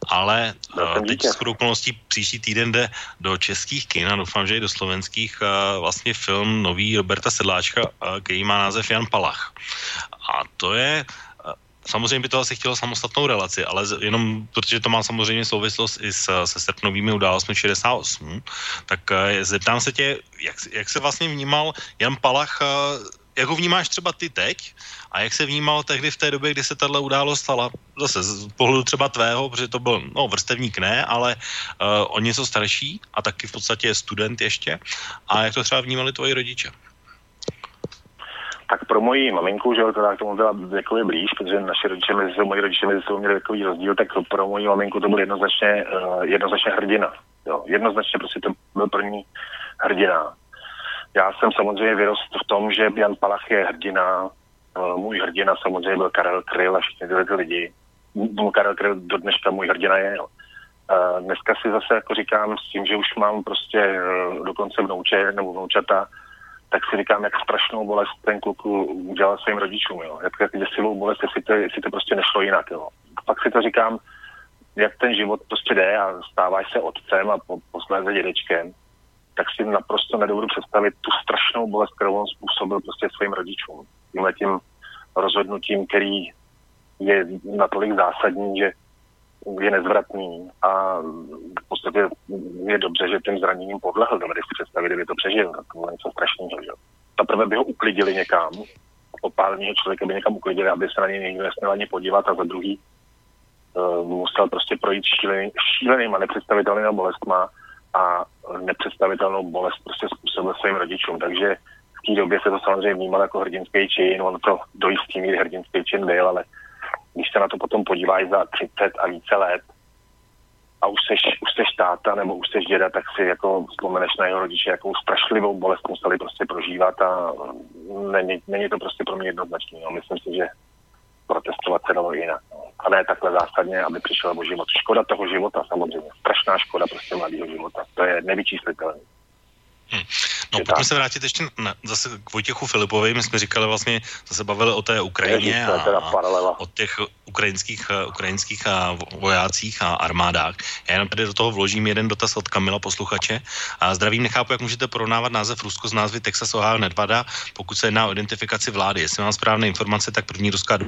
ale uh, teď s okolností příští týden jde do českých kin a doufám, že i do slovenských uh, vlastně film nový Roberta Sedláčka, uh, který má název Jan Palach. A to je Samozřejmě by to asi chtělo samostatnou relaci, ale jenom protože to má samozřejmě souvislost i s, se srpnovými událostmi 68, tak eh, zeptám se tě, jak, jak se vlastně vnímal Jan Palach, eh, jak ho vnímáš třeba ty teď a jak se vnímal tehdy v té době, kdy se tahle událost stala? Zase z pohledu třeba tvého, protože to byl, no vrstevník ne, ale uh, o něco starší a taky v podstatě student ještě. A jak to třeba vnímali tvoji rodiče? tak pro moji maminku, že která k tomu byla věkově blíž, protože naše rodiče mezi sebou, moji rodiče mezi sebou měli věkový rozdíl, tak pro moji maminku to byl jednoznačně, uh, jednoznačně hrdina. Jo. Jednoznačně prostě to byl první hrdina. Já jsem samozřejmě vyrost v tom, že Jan Palach je hrdina, uh, můj hrdina samozřejmě byl Karel Kryl a všichni tyhle ty lidi. Karel Kryl do dneška můj hrdina je. Uh, dneska si zase jako říkám s tím, že už mám prostě uh, dokonce vnouče nebo vnoučata, tak si říkám, jak strašnou bolest ten kluk udělal svým rodičům, jo. Jak, jak děsivou bolest, jestli to, jestli to prostě nešlo jinak, jo. Pak si to říkám, jak ten život prostě jde a stáváš se otcem a po, posléze dědečkem, tak si naprosto nedovedu představit tu strašnou bolest, kterou on způsobil prostě svým rodičům. Tímhle tím rozhodnutím, který je natolik zásadní, že je nezvratný a v podstatě je dobře, že tím zraněním podlehl. Dovedeš si představit, kdyby to přežil. Tak to bylo něco strašného. Že? Zaprvé by ho uklidili někam, opálního člověka by někam uklidili, aby se na něj někdo nesměl ani podívat a za druhý uh, musel prostě projít šílený, šílenýma nepředstavitelnýma bolestma a nepředstavitelnou bolest prostě způsobil svým rodičům. Takže v té době se to samozřejmě vnímal jako hrdinský čin, on to do jistý míry hrdinský čin byl, ale když se na to potom podíváš za 30 a více let a už seš, už seš táta nebo už seš děda, tak si jako vzpomeneš na jeho rodiče, jakou strašlivou bolest museli prostě prožívat a není, není to prostě pro mě jednoznačný. No. Myslím si, že protestovat se dalo jinak. No. A ne takhle zásadně, aby přišel o život. Škoda toho života samozřejmě. Strašná škoda prostě mladého života. To je nevyčíslitelné. Hmm. No, pojďme se vrátit ještě na, zase k Vojtěchu Filipovi. My jsme říkali vlastně, se bavili o té Ukrajině a, a o těch ukrajinských, ukrajinských a vojácích a armádách. Já jenom tady do toho vložím jeden dotaz od Kamila posluchače. A zdravím, nechápu, jak můžete porovnávat název Rusko s názvy Texas, Ohio, Nedvada, pokud se jedná o identifikaci vlády. Jestli mám správné informace, tak první ruská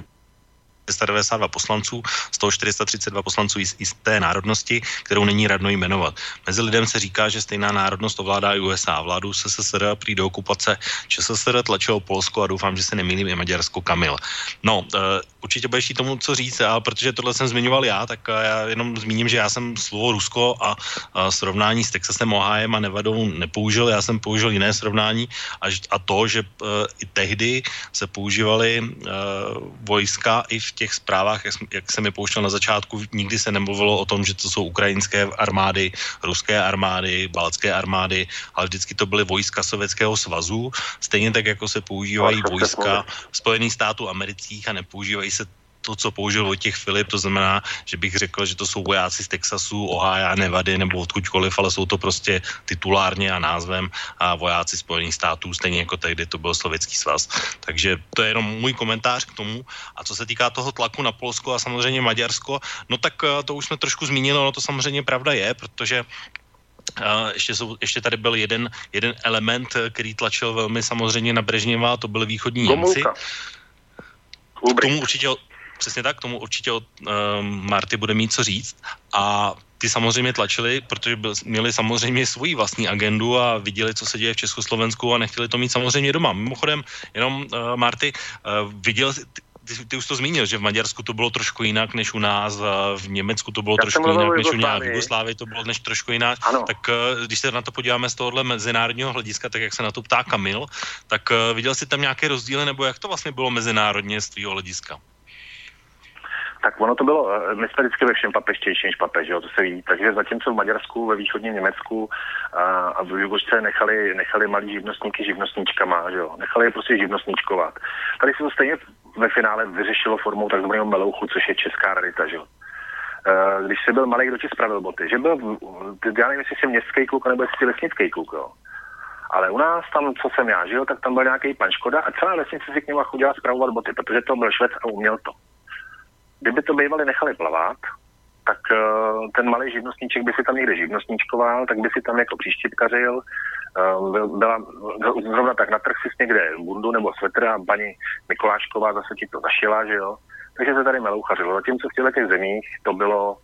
492 poslanců, z toho 432 poslanců jisté národnosti, kterou není radno jmenovat. Mezi lidem se říká, že stejná národnost ovládá i USA. Vládu SSSR při do okupace ČSSR tlačilo Polsko a doufám, že se nemýlím i Maďarsko Kamil. No, uh, určitě budeš tomu, co říct, a protože tohle jsem zmiňoval já, tak já jenom zmíním, že já jsem slovo Rusko a, a srovnání s Texasem, Ohájem a Nevadou nepoužil, já jsem použil jiné srovnání a, a to, že uh, i tehdy se používaly uh, vojska i v těch zprávách, jak, jak jsem je pouštěl na začátku, nikdy se nemluvilo o tom, že to jsou ukrajinské armády, ruské armády, baltské armády, ale vždycky to byly vojska Sovětského svazu, stejně tak, jako se používají vojska Spojených států amerických a nepoužívají se to, co použil Vojtěch Filip, to znamená, že bych řekl, že to jsou vojáci z Texasu, Ohio, Nevady nebo odkudkoliv, ale jsou to prostě titulárně a názvem a vojáci Spojených států, stejně jako tehdy to byl Sovětský svaz. Takže to je jenom můj komentář k tomu. A co se týká toho tlaku na Polsko a samozřejmě Maďarsko, no tak eh, to už jsme trošku zmínili, ono to samozřejmě pravda je, protože Uh, ještě, jsou, ještě tady byl jeden, jeden element, eh, který tlačil velmi samozřejmě na Brežněva, to byly východní Němci. K tomu určitě, Přesně tak, k tomu určitě od um, Marty bude mít co říct. A ty samozřejmě tlačili, protože byl, měli samozřejmě svoji vlastní agendu a viděli, co se děje v Československu a nechtěli to mít samozřejmě doma. Mimochodem, jenom uh, Marty, uh, viděl, ty, ty už to zmínil, že v Maďarsku to bylo trošku jinak než u nás, v Německu to bylo Já trošku jinak než u nás, v Jugoslávii to bylo než trošku jinak. Ano. Tak uh, když se na to podíváme z tohohle mezinárodního hlediska, tak jak se na to ptá Kamil, tak uh, viděl jsi tam nějaké rozdíly, nebo jak to vlastně bylo mezinárodně z tvého hlediska? Tak ono to bylo, eh, my jsme vždycky ve všem papeštější než papež, jo, to se ví. Takže zatímco v Maďarsku, ve východním Německu a, a v Jugočce nechali, nechali malí živnostníky živnostníčkama, že jo, nechali je prostě živnostníčkovat. Tady se to stejně ve finále vyřešilo formou takzvaného melouchu, což je česká rarita, že jo. Eh, když se byl malý, kdo ti spravil boty, že byl, já nevím, jestli jsi městský kluk, nebo jestli jsi lesnický kluk, jo. Ale u nás tam, co jsem já žil, tak tam byl nějaký pan Škoda a celá vesnice si k němu chodila zpravovat boty, protože to byl švec a uměl to. Kdyby to bývali nechali plavat, tak uh, ten malý živnostníček by si tam někde živnostníčkoval, tak by si tam jako příštěpkařil, uh, byla, zrovna tak na trh si někde bundu nebo svetr a paní Mikolášková zase ti to zašila, že jo. Takže se tady melouchařilo. Zatímco v těchto těch zemích to bylo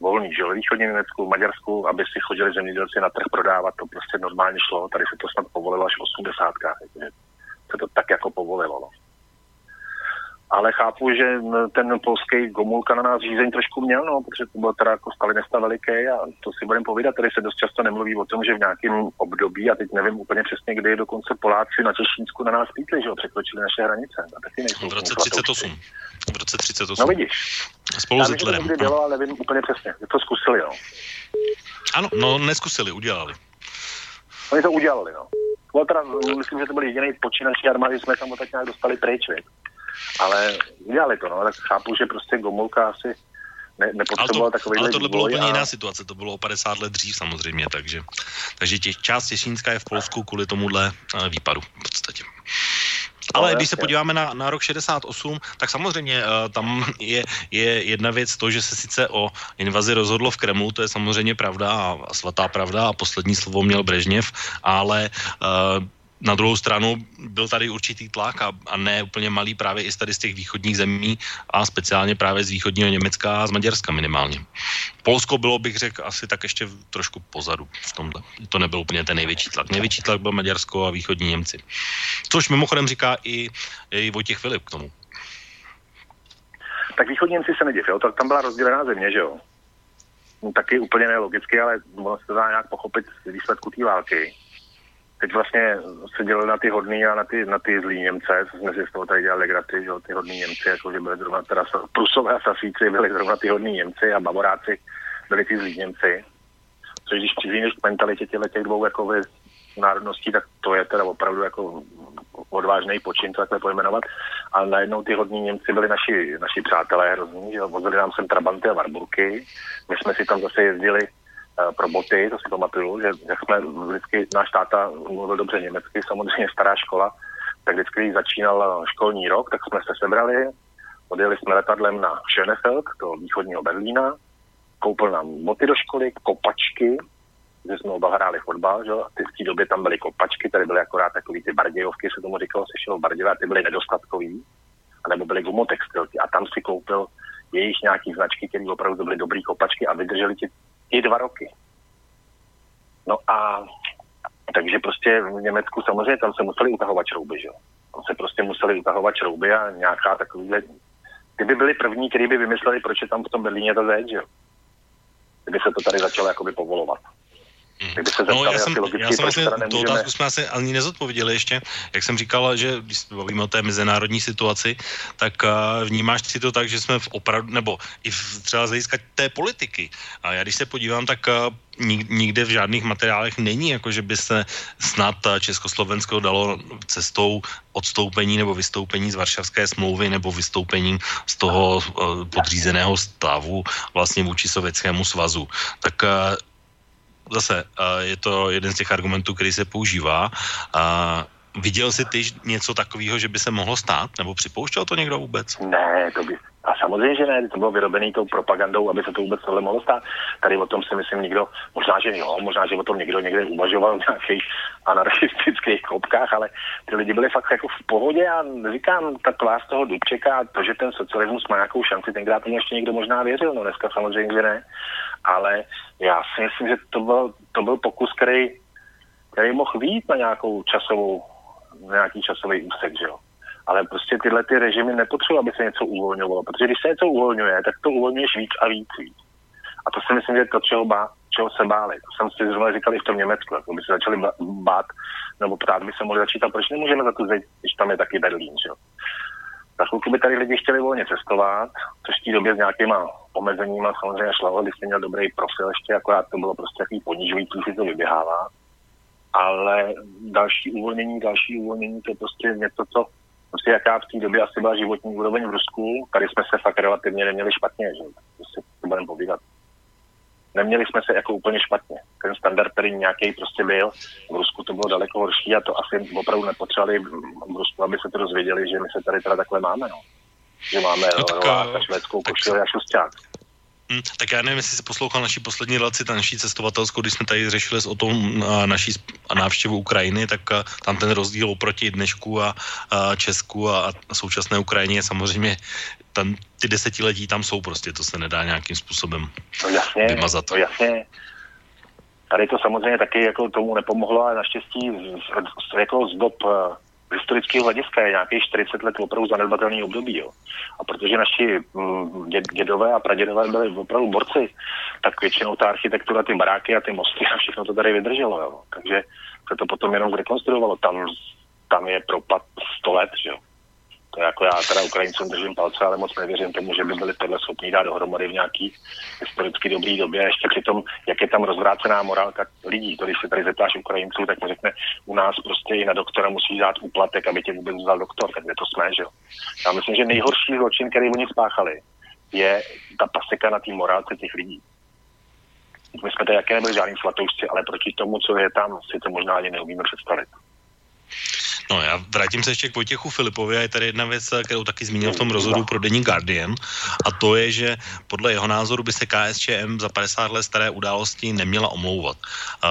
volný, že jo, východní Německu, Maďarsku, aby si chodili zemědělci na trh prodávat, to prostě normálně šlo. Tady se to snad povolilo až v 80. Takže se to tak jako povolilo. No. Ale chápu, že ten polský Gomulka na nás řízení trošku měl, no, protože to byl teda jako stalinista veliký a to si budeme povídat. Tady se dost často nemluví o tom, že v nějakém období, a teď nevím úplně přesně, kdy dokonce Poláci na Těšínsku na nás pítli, že jo, překročili naše hranice. A taky nejsou V roce svatoušci. 38. V roce 38. No vidíš. Spolu Já s to Hitlerem. někdy bylo, ale nevím úplně přesně. To zkusili, no. Ano, no neskusili, udělali. Oni to udělali, no. Bylo teda, myslím, že to byl jediný počin naší armády, že jsme tam tak nějak dostali pryč. Ale udělali to, no, tak chápu, že prostě Gomulka asi ne, Ale, nepotřeboval to, takový ale tohle bylo úplně jiná situace, to bylo o 50 let dřív samozřejmě, takže, takže těch, část Těšínska je v Polsku kvůli tomuhle eh, výpadu v podstatě. Ale když se podíváme na, na rok 68, tak samozřejmě uh, tam je, je jedna věc to, že se sice o invazi rozhodlo v Kremlu, to je samozřejmě pravda a, a svatá pravda a poslední slovo měl Brežněv, ale uh, na druhou stranu byl tady určitý tlak a, a ne úplně malý právě i tady z těch východních zemí a speciálně právě z východního Německa a z Maďarska minimálně. Polsko bylo, bych řekl, asi tak ještě trošku pozadu v tomhle. To nebyl úplně ten největší tlak. Největší tlak byl Maďarsko a východní Němci. Což mimochodem říká i, i Vojtěch Filip k tomu. Tak východní Němci se nediv, jo, tam byla rozdělená země, že jo. No, taky úplně nelogicky, ale ono se dá nějak pochopit z výsledku té války. Teď vlastně se dělali na ty hodný a na ty, na ty zlý Němce, co jsme si z toho tady dělali legraci, že ty hodný Němci, jako že byli zrovna teda Prusové a Sasíci byli zrovna ty hodný Němci a Bavoráci byli ty zlí Němci. Což když přizvíš k mentalitě těchto těch dvou jako vy, národností, tak to je teda opravdu jako odvážný počin to takhle pojmenovat. A najednou ty hodní Němci byli naši, naši přátelé hrozní, že vozili nám sem Trabanty a Warburky. My jsme si tam zase jezdili pro boty, to si pamatuju, že jak jsme vždycky, náš táta mluvil dobře německy, samozřejmě stará škola, tak vždycky, když začínal školní rok, tak jsme se sebrali, odjeli jsme letadlem na Schönefeld, do východního Berlína, koupil nám boty do školy, kopačky, že jsme oba hráli fotbal, že? a ty v té době tam byly kopačky, tady byly akorát takový ty bardějovky, se tomu říkalo, se šlo barděvé, ty byly nedostatkový, anebo byly gumotextilky a tam si koupil jejich nějaký značky, které opravdu byly dobrý kopačky a vydrželi ti i dva roky. No a takže prostě v Německu samozřejmě tam se museli utahovat šrouby, že. Tam se prostě museli utahovat šrouby a nějaká takovýhle... Ty by byli první, kteří by vymysleli, proč je tam v tom Berlíně to zeď, že jo. Kdyby se to tady začalo jakoby povolovat. Kdyby se No, já jsem, já jsem vlastně tu nemůžeme... otázku jsme asi ani nezodpověděli ještě. Jak jsem říkal, že když se bavíme o té mezinárodní situaci, tak uh, vnímáš si to tak, že jsme v opravdu, nebo i v, třeba z hlediska té politiky. A já když se podívám, tak nik- nikde v žádných materiálech není, jako že by se snad uh, Československo dalo cestou odstoupení nebo vystoupení z Varšavské smlouvy nebo vystoupení z toho podřízeného stavu vlastně vůči Sovětskému svazu. Tak zase je to jeden z těch argumentů, který se používá. Viděl jsi ty něco takového, že by se mohlo stát? Nebo připouštěl to někdo vůbec? Ne, to by... A samozřejmě, že ne, to bylo vyrobený tou propagandou, aby se to vůbec tohle mohlo stát. Tady o tom si myslím nikdo, možná, že jo, možná, že o tom někdo někde uvažoval v nějakých anarchistických kopkách, ale ty lidi byli fakt jako v pohodě a říkám, ta tvár z toho Dubčeka, to, že ten socialismus má nějakou šanci, tenkrát tomu ještě někdo možná věřil, no dneska samozřejmě, že ne, ale já si myslím, že to byl, to byl pokus, který, který mohl výjít na nějakou časovou, na nějaký časový úsek, že jo ale prostě tyhle ty režimy nepotřebují, aby se něco uvolňovalo, protože když se něco uvolňuje, tak to uvolňuješ víc a víc, víc. A to si myslím, že je to, čeho, bá, čeho se báli. To jsem si zrovna říkal i v tom Německu, jako by se začali bát, nebo ptát by se mohli začít, a proč nemůžeme za tu zeď, když tam je taky Berlín, že. Za chvilku by tady lidi chtěli volně cestovat, což v té době s nějakýma omezeníma samozřejmě šlo, když jsi měl dobrý profil ještě, akorát to bylo prostě takový ponižující, si to vyběhává. Ale další uvolnění, další uvolnění, to je prostě něco, co prostě jaká v té době asi byla životní úroveň v Rusku, tady jsme se fakt relativně neměli špatně, že to si to budeme povídat. Neměli jsme se jako úplně špatně. Ten standard, který nějaký prostě byl, v Rusku to bylo daleko horší a to asi opravdu nepotřebovali v Rusku, aby se to dozvěděli, že my se tady teda takhle máme, no. Že máme No tak, eh, švédskou košili a šusták. Hm, tak já nevím, jestli jsi poslouchal naší poslední relaci, ta naší cestovatelskou, když jsme tady řešili o tom a, naší a návštěvu Ukrajiny, tak a, tam ten rozdíl oproti dnešku a, a Česku a, a současné Ukrajině je samozřejmě tam, ty desetiletí tam jsou prostě, to se nedá nějakým způsobem No jasně, vymazat. no jasně. Tady to samozřejmě taky jako tomu nepomohlo, ale naštěstí z, z, jako z dob eh, z historického hlediska je nějakých 40 let opravdu zanedbatelný období. Jo. A protože naši mm, dě, dědové a pradědové byli opravdu borci, tak většinou ta architektura, ty baráky a ty mosty a všechno to tady vydrželo. Jo. Takže se to potom jenom zrekonstruovalo. Tam, tam je propad 100 let, že jo. To jako já teda Ukrajincům držím palce, ale moc nevěřím tomu, že by byli tohle schopni dát dohromady v nějaký historicky dobrý době. A ještě přitom, jak je tam rozvrácená morálka lidí. To, když se tady zeptáš Ukrajinců, tak mi řekne, u nás prostě i na doktora musí dát úplatek, aby tě vůbec vzal doktor. Tak je to jsme, že jo. Já myslím, že nejhorší zločin, který oni spáchali, je ta paseka na té morálce těch lidí. My jsme tady jaké nebyli žádný svatoušci, ale proti tomu, co je tam, si to možná ani neumíme představit. No já vrátím se ještě k Vojtěchu Filipovi a je tady jedna věc, kterou taky zmínil v tom rozhodu pro denní Guardian a to je, že podle jeho názoru by se KSČM za 50 let staré události neměla omlouvat.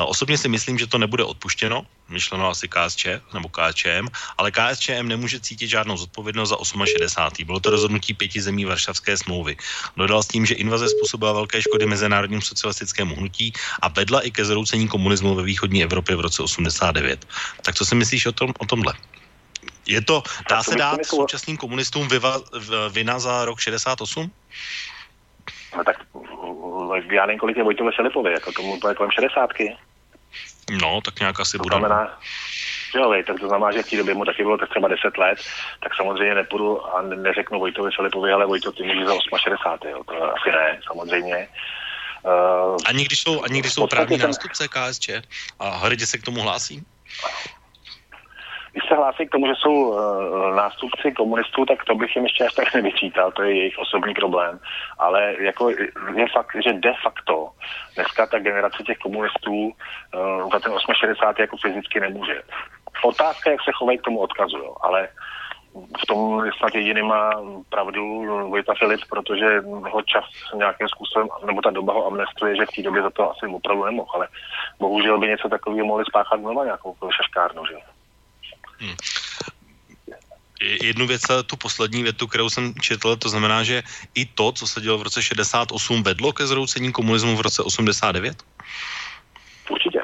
Osobně si myslím, že to nebude odpuštěno, myšleno asi KSČ nebo KSČM, ale KSČM nemůže cítit žádnou zodpovědnost za 68. Bylo to rozhodnutí pěti zemí Varšavské smlouvy. Dodal s tím, že invaze způsobila velké škody mezinárodnímu socialistickému hnutí a vedla i ke zroucení komunismu ve východní Evropě v roce 89. Tak co si myslíš o, tom, o tomhle? Je to, dá se dát současným komunistům vyva, vina za rok 68? No tak já nevím, kolik je Vojtové Filipovi, jako tomu to je kolem 60. No, tak nějak asi To bude. znamená, že jo, vej, tak to znamená, že v té době mu taky bylo tak třeba 10 let, tak samozřejmě nepůjdu a ne- neřeknu Vojtovi Filipovi, ale Vojto, ty můžeš za 68, jo, to asi ne, samozřejmě. Uh, Ani když jsou, ani když jsou podstatě právní ten- nástupce KSČ a hrdě se k tomu hlásí? Když se hlásí k tomu, že jsou uh, nástupci komunistů, tak to bych jim ještě až tak nevyčítal, to je jejich osobní problém. Ale jako je fakt, že de facto dneska ta generace těch komunistů uh, za ten 68 jako fyzicky nemůže. Otázka, jak se chovají k tomu odkazu, jo. ale v tom je snad jediný má pravdu Vojta Filip, protože ho čas nějakým způsobem, nebo ta doba ho amnestuje, že v té době za to asi opravdu nemohl, ale bohužel by něco takového mohli spáchat znova nějakou šaškárnu, že jo. Je- Jednu věc, tu poslední větu, kterou jsem četl, to znamená, že i to, co se dělo v roce 68, vedlo ke zroucení komunismu v roce 89? Určitě.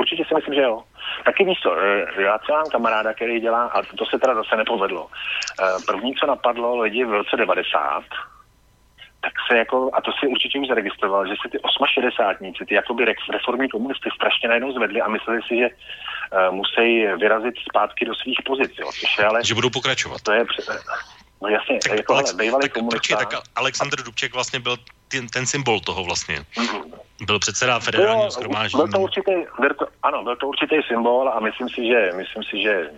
Určitě si myslím, že jo. Taky víš co, eh, já třeba mám kamaráda, který dělá, a to se teda zase nepovedlo. Eh, První, co napadlo lidi v roce 90, tak se jako, a to si určitě už zaregistroval, že si ty 68 ty jakoby re- reformní komunisty strašně najednou zvedli a mysleli si, že uh, musí vyrazit zpátky do svých pozic, jo, což je ale... Že budou pokračovat. To je no jasně, tak, jako hele, bývalý tak, komunista... počkej, tak Aleksandr Dubček vlastně byl ten, ten symbol toho vlastně. Mhm. Byl předseda federálního schromáždění. Byl to určitý, byl to, ano, byl to určitý symbol a myslím si, že, myslím si, že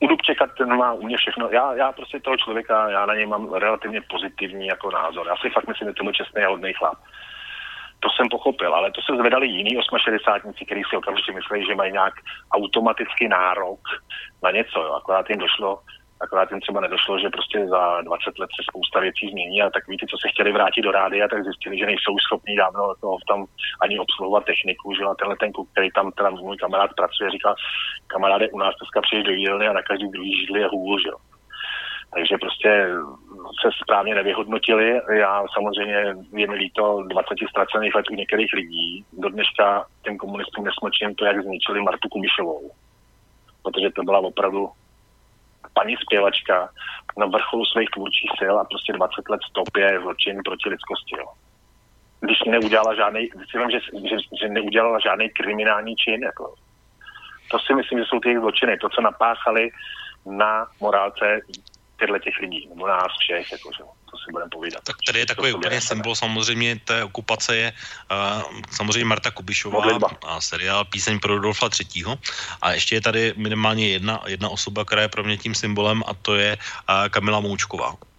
u Dubčeka ten má u mě všechno. Já, já prostě toho člověka, já na něj mám relativně pozitivní jako názor. Já si fakt myslím, že to byl čestný a hodný chlap. To jsem pochopil, ale to se zvedali jiní 68, kteří si okamžitě mysleli, že mají nějak automatický nárok na něco. Jo. Akorát jim došlo, akorát jim třeba nedošlo, že prostě za 20 let se spousta věcí změní a takový ty, co se chtěli vrátit do rádia, tak zjistili, že nejsou schopní dávno toho tam ani obsluhovat techniku, že a tenhle ten kluk, který tam teda můj kamarád pracuje, říkal, kamaráde, u nás dneska přijdeš do jídelny a na každý druhý židli je hůl, že. Takže prostě se správně nevyhodnotili. Já samozřejmě je mi líto 20 ztracených let u některých lidí. Do dneška těm komunistům nesmlčím to, jak zničili Martu Kubišovou. Protože to byla opravdu paní zpěvačka na vrcholu svých tvůrčích sil a prostě 20 let stop je zločin proti lidskosti. Jo. Když neudělala žádný, si vím, že, že, že neudělala žádný kriminální čin. Jako. To si myslím, že jsou ty zločiny. To, co napáchali na morálce těchto těch lidí, nebo nás všech, jako, že, to si budeme povídat. Tak tady je takový úplně symbol samozřejmě té okupace je uh, samozřejmě Marta Kubišová Modlitba. a seriál Píseň pro Rudolfa III. A ještě je tady minimálně jedna, jedna osoba, která je pro mě tím symbolem a to je uh, Kamila Moučková.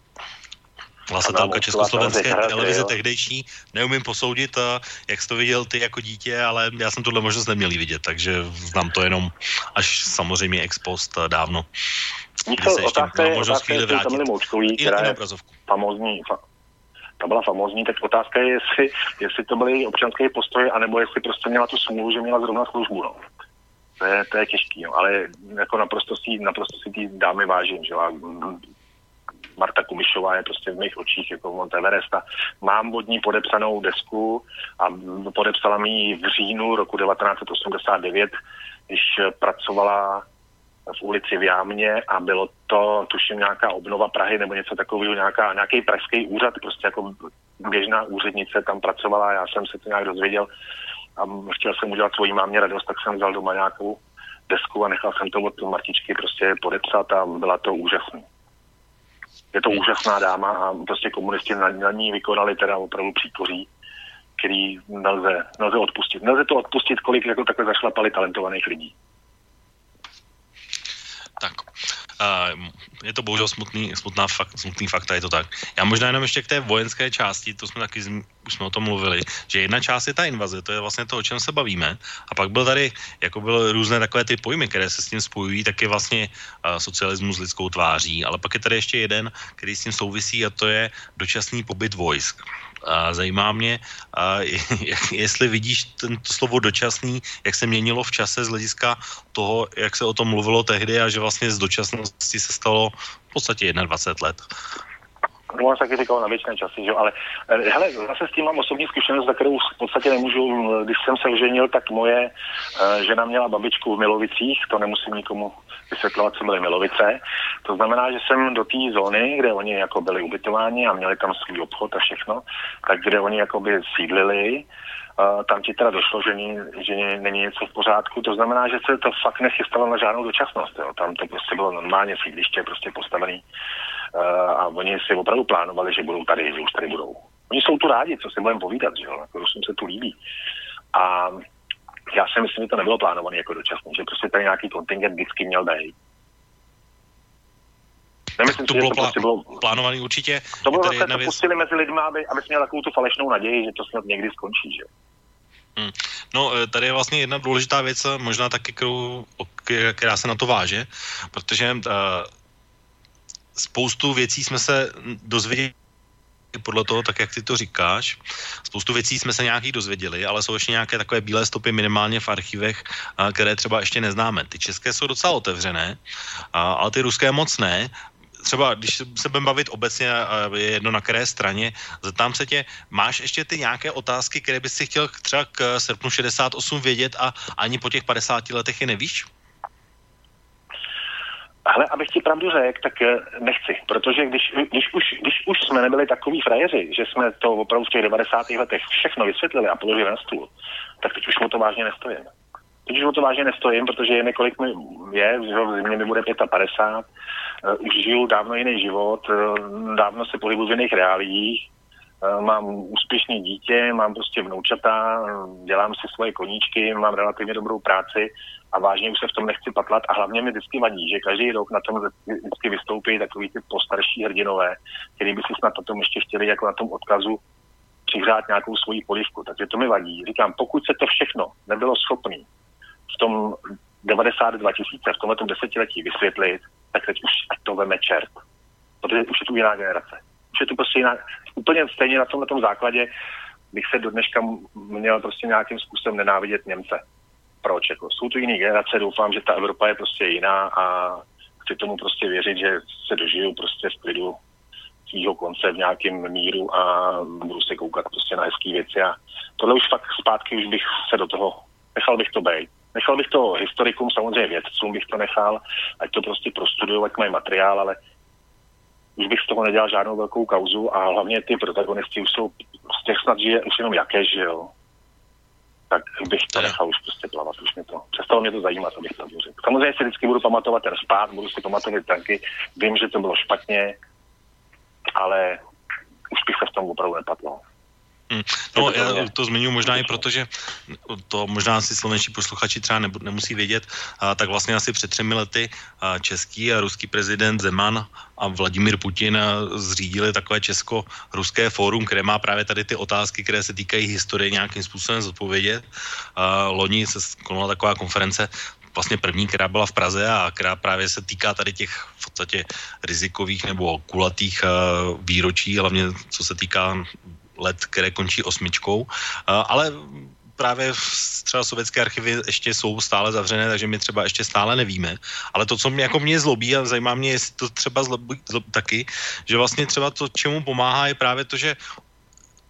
Hlasatelka československé televize jo. tehdejší. Neumím posoudit, uh, jak jsi to viděl ty jako dítě, ale já jsem tohle možnost neměl vidět, takže znám to jenom až samozřejmě ex post uh, dávno. Co, se ještě otázka je, možnost otázka chvíli vrátit. Moučkový, která je famózní, fa, ta byla famózní, tak otázka je, jestli, jestli to byl její občanský postoj, anebo jestli prostě měla tu smůlu, že měla zrovna službu, no. To je, to je těžký, no. ale jako naprosto si, naprosto si ty dámy vážím, že jo. A, Marta Kubišová je prostě v mých očích jako Mount Everest a mám od ní podepsanou desku a podepsala mi ji v říjnu roku 1989, když pracovala v ulici v Jámě a bylo to, tuším, nějaká obnova Prahy nebo něco takového, nějaká, nějaký pražský úřad, prostě jako běžná úřednice tam pracovala, já jsem se to nějak dozvěděl a chtěl jsem udělat svojí mámě radost, tak jsem vzal doma nějakou desku a nechal jsem to od Martičky prostě podepsat a byla to úžasný. Je to úžasná dáma a prostě komunisti na, na ní vykonali teda opravdu příkoří, který nelze, nelze odpustit. Nelze to odpustit, kolik jako takhle zašlapali talentovaných lidí. Tak. Uh, je to bohužel smutný, smutná fakt, smutný fakt, a je to tak. Já možná jenom ještě k té vojenské části, to jsme taky, už jsme o tom mluvili, že jedna část je ta invaze, to je vlastně to, o čem se bavíme. A pak byl tady, jako byly různé takové ty pojmy, které se s tím spojují, tak je vlastně uh, socialismus s lidskou tváří. Ale pak je tady ještě jeden, který s tím souvisí a to je dočasný pobyt vojsk. A zajímá mě, a jestli vidíš ten slovo dočasný, jak se měnilo v čase z hlediska toho, jak se o tom mluvilo tehdy a že vlastně z dočasnosti se stalo v podstatě 21 let. Se taky na věčné časy, že? ale eh, hele, zase s tím mám osobní zkušenost, za kterou v podstatě nemůžu, když jsem se oženil, tak moje uh, žena měla babičku v Milovicích, to nemusím nikomu vysvětlovat, co byly Milovice. To znamená, že jsem do té zóny, kde oni jako byli ubytováni a měli tam svůj obchod a všechno, tak kde oni jako by sídlili, tam ti teda došlo, že, ní, že ní, není něco v pořádku. To znamená, že se to fakt nechystalo na žádnou dočasnost. Jo. Tam to prostě bylo normálně sídliště, prostě postavený uh, a oni si opravdu plánovali, že budou tady, že už tady budou. Oni jsou tu rádi, co si budeme povídat, že jo, jako Rusům se tu líbí. A já si myslím, že to nebylo plánované jako dočasné, že prostě tady nějaký kontingent vždycky měl být. Nemyslím to si, bylo, že to prostě bylo plánovaný určitě. To bylo zase, to věc... pustili mezi lidmi, aby, aby měl takovou tu falešnou naději, že to snad někdy skončí, že Hmm. No, e, tady je vlastně jedna důležitá věc, možná taky, kterou, která se na to váže, protože uh, spoustu věcí jsme se dozvěděli podle toho, tak jak ty to říkáš. Spoustu věcí jsme se nějakých dozvěděli, ale jsou ještě nějaké takové bílé stopy minimálně v archivech, které třeba ještě neznáme. Ty české jsou docela otevřené, ale ty ruské moc ne třeba když se budeme bavit obecně, je jedno na které straně, zeptám se tě, máš ještě ty nějaké otázky, které bys si chtěl třeba k srpnu 68 vědět a ani po těch 50 letech je nevíš? Ale abych ti pravdu řekl, tak eh, nechci, protože když, když, už, když už jsme nebyli takový frajeři, že jsme to opravdu v těch 90. letech všechno vysvětlili a položili na stůl, tak teď už mu to vážně nestojím. Teď už mu to vážně nestojím, protože je několik mi je, v zimě mi bude 55, uh, už žiju dávno jiný život, uh, dávno se pohybuji v jiných reálích, mám úspěšný dítě, mám prostě vnoučata, dělám si svoje koníčky, mám relativně dobrou práci a vážně už se v tom nechci patlat a hlavně mi vždycky vadí, že každý rok na tom vždycky vystoupí takový ty postarší hrdinové, který by si snad na ještě chtěli jako na tom odkazu přihřát nějakou svoji polivku. Takže to mi vadí. Říkám, pokud se to všechno nebylo schopný v tom 92 tisíce, v tomhle desetiletí vysvětlit, tak teď už ať to veme čert. Protože už je tu jiná generace. Už je tu prostě jiná, úplně stejně na tomhle základě bych se do dneška měl prostě nějakým způsobem nenávidět Němce proč. Jako, jsou tu jiné generace, doufám, že ta Evropa je prostě jiná a chci tomu prostě věřit, že se dožiju prostě v klidu svýho konce v nějakém míru a budu se koukat prostě na hezké věci a tohle už fakt zpátky už bych se do toho, nechal bych to být. Nechal bych to historikům, samozřejmě vědcům bych to nechal, ať to prostě prostudují, ať mají materiál, ale už bych z toho nedělal žádnou velkou kauzu a hlavně ty protagonisti už jsou, z těch snad žije už jenom jaké, že jo tak bych to nechal už prostě plavat. Už mě to, přestalo mě to zajímat, abych to řekl. Samozřejmě si vždycky budu pamatovat ten spát, budu si pamatovat tanky, vím, že to bylo špatně, ale už bych se v tom opravdu nepadlo. Hmm. No, já to zmiňuji možná i proto, že to možná si slovenští posluchači třeba nemusí vědět, a, tak vlastně asi před třemi lety a, český a ruský prezident Zeman a Vladimír Putin zřídili takové česko-ruské fórum, které má právě tady ty otázky, které se týkají historie nějakým způsobem zodpovědět. A, loni se konala taková konference vlastně první, která byla v Praze a která právě se týká tady těch v podstatě rizikových nebo kulatých výročí, hlavně co se týká let, které končí osmičkou, ale právě třeba sovětské archivy ještě jsou stále zavřené, takže my třeba ještě stále nevíme. Ale to, co mě jako mě zlobí a zajímá mě, jestli to třeba zlobí, zlobí taky, že vlastně třeba to, čemu pomáhá, je právě to, že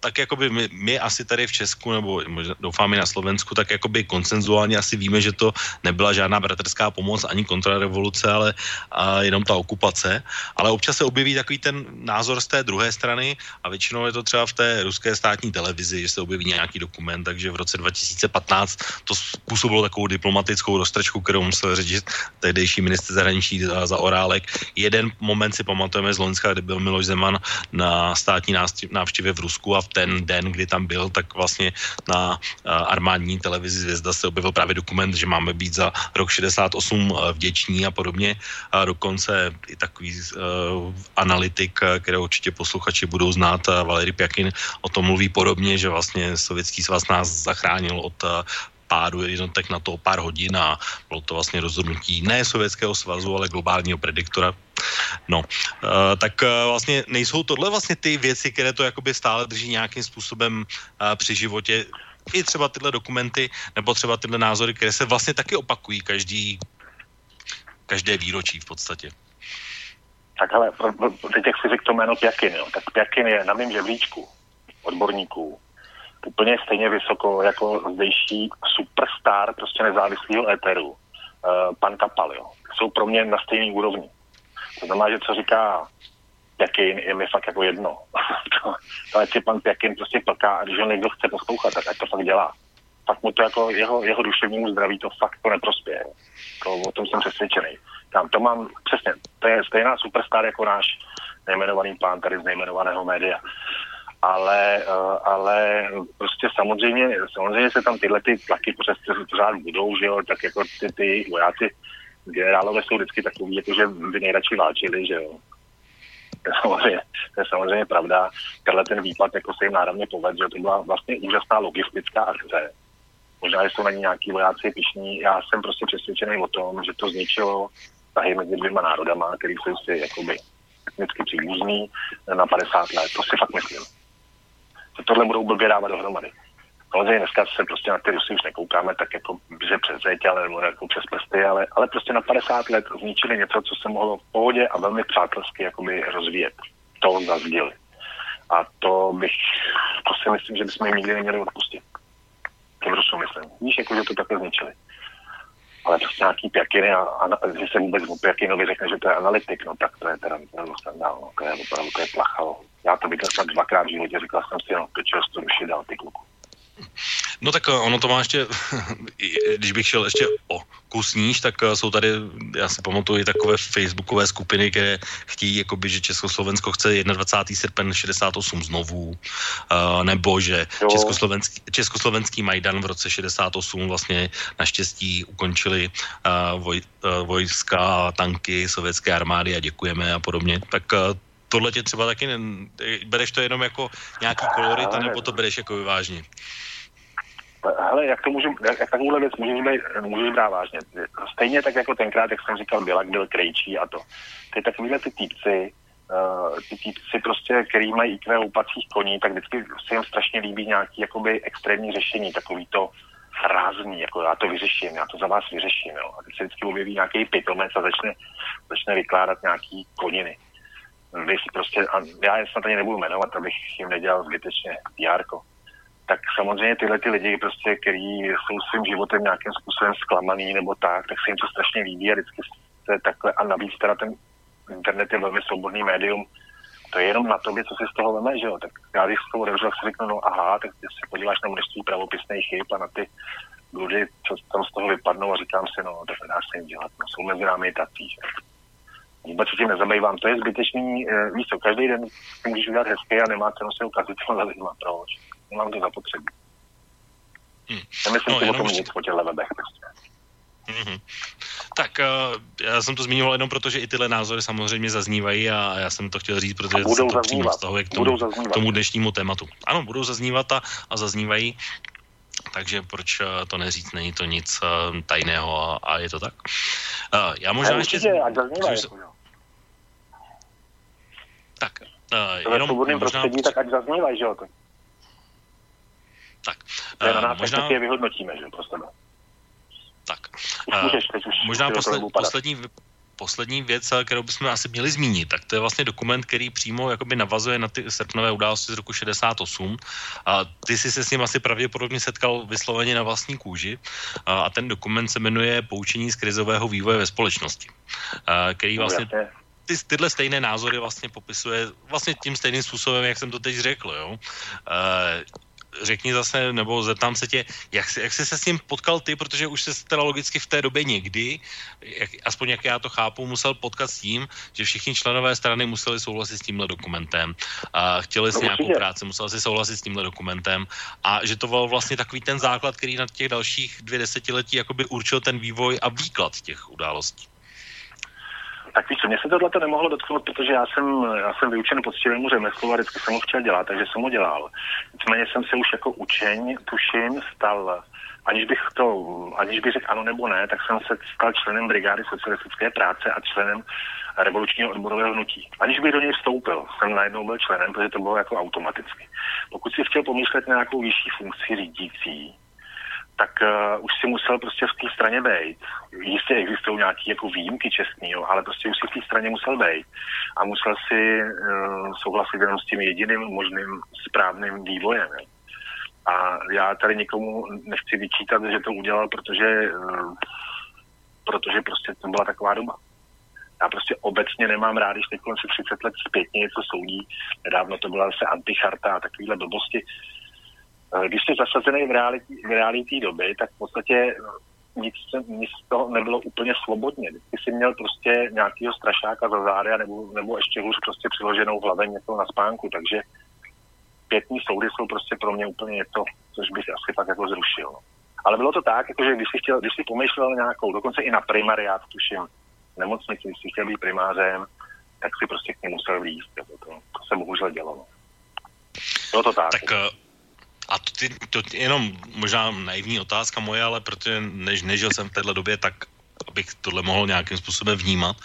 tak jakoby my, my asi tady v Česku, nebo možná doufám i na Slovensku, tak jakoby konsenzuálně asi víme, že to nebyla žádná bratrská pomoc ani kontrarevoluce, ale a jenom ta okupace. Ale občas se objeví takový ten názor z té druhé strany a většinou je to třeba v té ruské státní televizi, že se objeví nějaký dokument, takže v roce 2015 to způsobilo takovou diplomatickou roztržku, kterou musel řešit tehdejší minister zahraničí za, za Orálek. Jeden moment si pamatujeme z Loňska, kdy byl Miloš Zeman na státní návštěvě v Rusku a v ten den, kdy tam byl, tak vlastně na armádní televizi Zvězda se objevil právě dokument, že máme být za rok 68 vděční a podobně. A dokonce i takový uh, analytik, který určitě posluchači budou znát, Valery Pjakin, o tom mluví podobně, že vlastně Sovětský svaz nás zachránil od pádu jednotek na to pár hodin a bylo to vlastně rozhodnutí ne Sovětského svazu, ale globálního prediktora. No, uh, tak uh, vlastně nejsou tohle vlastně ty věci, které to jakoby stále drží nějakým způsobem uh, při životě, i třeba tyhle dokumenty, nebo třeba tyhle názory, které se vlastně taky opakují každý, každé výročí v podstatě. Tak ale teď jak si řekl to jméno Pjakin, jo, tak Pjakin je na mém žebříčku odborníků úplně stejně vysoko jako zdejší superstar prostě nezávislého éteru, pan Kapal, jo. Jsou pro mě na stejný úrovni. To znamená, že co říká Pěkin, je mi fakt jako jedno. to, ať si pan Pěkin prostě plká a když ho někdo chce poslouchat, tak ať to fakt dělá. Fakt mu to jako jeho, jeho duševnímu zdraví to fakt to neprospěje. To, o tom jsem přesvědčený. Tam to mám přesně, to je stejná superstar jako náš nejmenovaný pán tady z nejmenovaného média ale, eh, ale prostě samozřejmě, samozřejmě se tam tyhle ty tlaky pořád budou, že jo, tak jako ty, ty vojáci, generálové jsou vždycky takový, jako že by nejradši válčili, že jo. To je samozřejmě, to je samozřejmě pravda. Tenhle ten výpad jako se jim náravně povedl, že to byla vlastně úžasná logistická akce. Možná, že jsou na ní nějaký vojáci pišní. Já jsem prostě přesvědčený o tom, že to zničilo vztahy mezi dvěma národama, který jsou si jakoby etnicky příbuzný na 50 let. To si fakt myslím tohle budou blbě dávat dohromady. Samozřejmě dneska se prostě na ty Rusy už nekoukáme tak jako že přes zeď, ale nebo jako přes prsty, ale, ale prostě na 50 let zničili něco, co se mohlo v pohodě a velmi přátelsky jakoby rozvíjet. To zazdili. A to bych, to si myslím, že bychom jim nikdy neměli odpustit. Těm Rusům myslím. Víš, jako, že to takhle zničili. Ale prostě nějaký pjakiny a, a že se vůbec o pjakinovi řekne, že to je analytik, no tak to je teda opravdu skandál, no, to je opravdu to je plachalo. Já to viděl snad dvakrát v životě, říkal jsem si, no, to čeho to ruší dál ty kluku. No tak eh, ono to má ještě, když bych šel ještě o kus níž, tak eh, jsou tady, já si pamatuju, takové facebookové skupiny, které chtějí, jakoby, že Československo chce 21. srpen 68 znovu, uh, nebo že Československý, Československý Majdan v roce 68 vlastně naštěstí ukončili voj, vojska, tanky sovětské armády a děkujeme a podobně. Tak tohle tě třeba taky, ne, bereš to jenom jako nějaký kolorit, nebo to bereš jako vážně? Hele, jak to můžu, jak, jak takovouhle věc můžeš, být, můžeš brát vážně. Stejně tak jako tenkrát, jak jsem říkal, Bělak byl krejčí a to. Ty takovýhle ty týpci, uh, ty týpci prostě, který mají IQ houpacích koní, tak vždycky se jim strašně líbí nějaký jakoby extrémní řešení, takový to rázný, jako já to vyřeším, já to za vás vyřeším, jo. A teď se vždycky objeví nějaký pitomec a začne, začne vykládat nějaký koniny bych prostě, a já je snad ani nebudu jmenovat, abych jim nedělal zbytečně PR, tak samozřejmě tyhle ty lidi, prostě, kteří jsou svým životem nějakým způsobem zklamaný nebo tak, tak se jim to strašně líbí a vždycky se takhle, a navíc teda ten internet je velmi svobodný médium, to je jenom na tobě, co si z toho veme, že jo? Tak já když z toho otevřu, tak si řeknu, no aha, tak ty se podíváš na množství pravopisných chyb a na ty bludy, co tam z toho vypadnou a říkám si, no, tak nedá se jim dělat, no, jsou mezi námi tací, že? Vůbec se tím nezabývám. To je zbytečný, eh, víš co, každý den můžeš udělat hezky a nemá cenu se ukazit těma lidma. Proč? Nemám to zapotřebí. Hmm. Nemyslím no, si o tom nic po těchto webech prostě. Mm-hmm. Tak uh, já jsem to zmiňoval jenom proto, že i tyhle názory samozřejmě zaznívají a já jsem to chtěl říct, protože budou to přímo vztahuje k tomu, k tomu dnešnímu tématu. Ano, budou zaznívat a, a zaznívají, takže proč uh, to neříct, není to nic tajného a, a je to tak. Uh, já možná ještě... Určitě, ať zaznívají, tak, uh, jenom svobodným možná... prostředí, tak ať zaznívají, že jo? Tak. Uh, na nás možná... je vyhodnotíme, že jo, pro sebe. Tak. Už uh, můžeš, teď už možná posled, poslední, poslední věc, eh, kterou bychom asi měli zmínit, tak to je vlastně dokument, který přímo jakoby navazuje na ty srpnové události z roku 68. A ty jsi se s ním asi pravděpodobně setkal vysloveně na vlastní kůži. A, a ten dokument se jmenuje Poučení z krizového vývoje ve společnosti, a, který No, vlastně. Ty, tyhle stejné názory vlastně popisuje vlastně tím stejným způsobem, jak jsem to teď řekl, jo. Uh, řekni zase, nebo zeptám se tě, jak jsi, jak jsi se s ním potkal ty, protože už se teda logicky v té době někdy, jak, aspoň jak já to chápu, musel potkat s tím, že všichni členové strany museli souhlasit s tímhle dokumentem. A chtěli si No, nějakou práci, musel si souhlasit s tímhle dokumentem a že to byl vlastně takový ten základ, který na těch dalších dvě desetiletí jakoby určil ten vývoj a výklad těch událostí. Tak víš mně se tohle to nemohlo dotknout, protože já jsem, já jsem vyučen poctivému řemeslu a vždycky jsem ho chtěl dělat, takže jsem ho dělal. Nicméně jsem se už jako učeň, tuším, stal, aniž bych to, aniž bych řekl ano nebo ne, tak jsem se stal členem brigády socialistické práce a členem revolučního odborového hnutí. Aniž bych do něj vstoupil, jsem najednou byl členem, protože to bylo jako automaticky. Pokud si chtěl pomýšlet na nějakou vyšší funkci řídící, tak uh, už si musel prostě v té straně být. Jistě existují nějaké jako výjimky čestný, jo, ale prostě už si v té straně musel být. A musel si uh, souhlasit jenom s tím jediným možným správným vývojem. Jo. A já tady nikomu nechci vyčítat, že to udělal, protože, uh, protože prostě to byla taková doba. Já prostě obecně nemám rád, když teď si 30 let zpětně něco soudí. Nedávno to byla zase anticharta a takovéhle blbosti. Eh, Když jsi zasazený v realitě, v realitě doby, tak v podstatě eh, nic, nic toho nebylo úplně svobodně. Ty jsi měl prostě nějakého strašáka za zády, nebo, nebo ještě hůř prostě přiloženou v hlavě něco na spánku, takže pětní soudy jsou prostě pro mě úplně něco, což bych asi fakt jako zrušil. no. Ale bylo to tak, jakože když jsi, chtěl, když jsi pomýšlel nějakou, dokonce i na primariát, tuším, nemocnici, když jsi chtěl být primářem, tak si prostě k němu musel vlízt. Jako to, to se bohužel dělo. No. Bylo to tak. Tak eh, a to, ty, to jenom možná naivní otázka moje, ale protože než nežil jsem v téhle době, tak abych tohle mohl nějakým způsobem vnímat,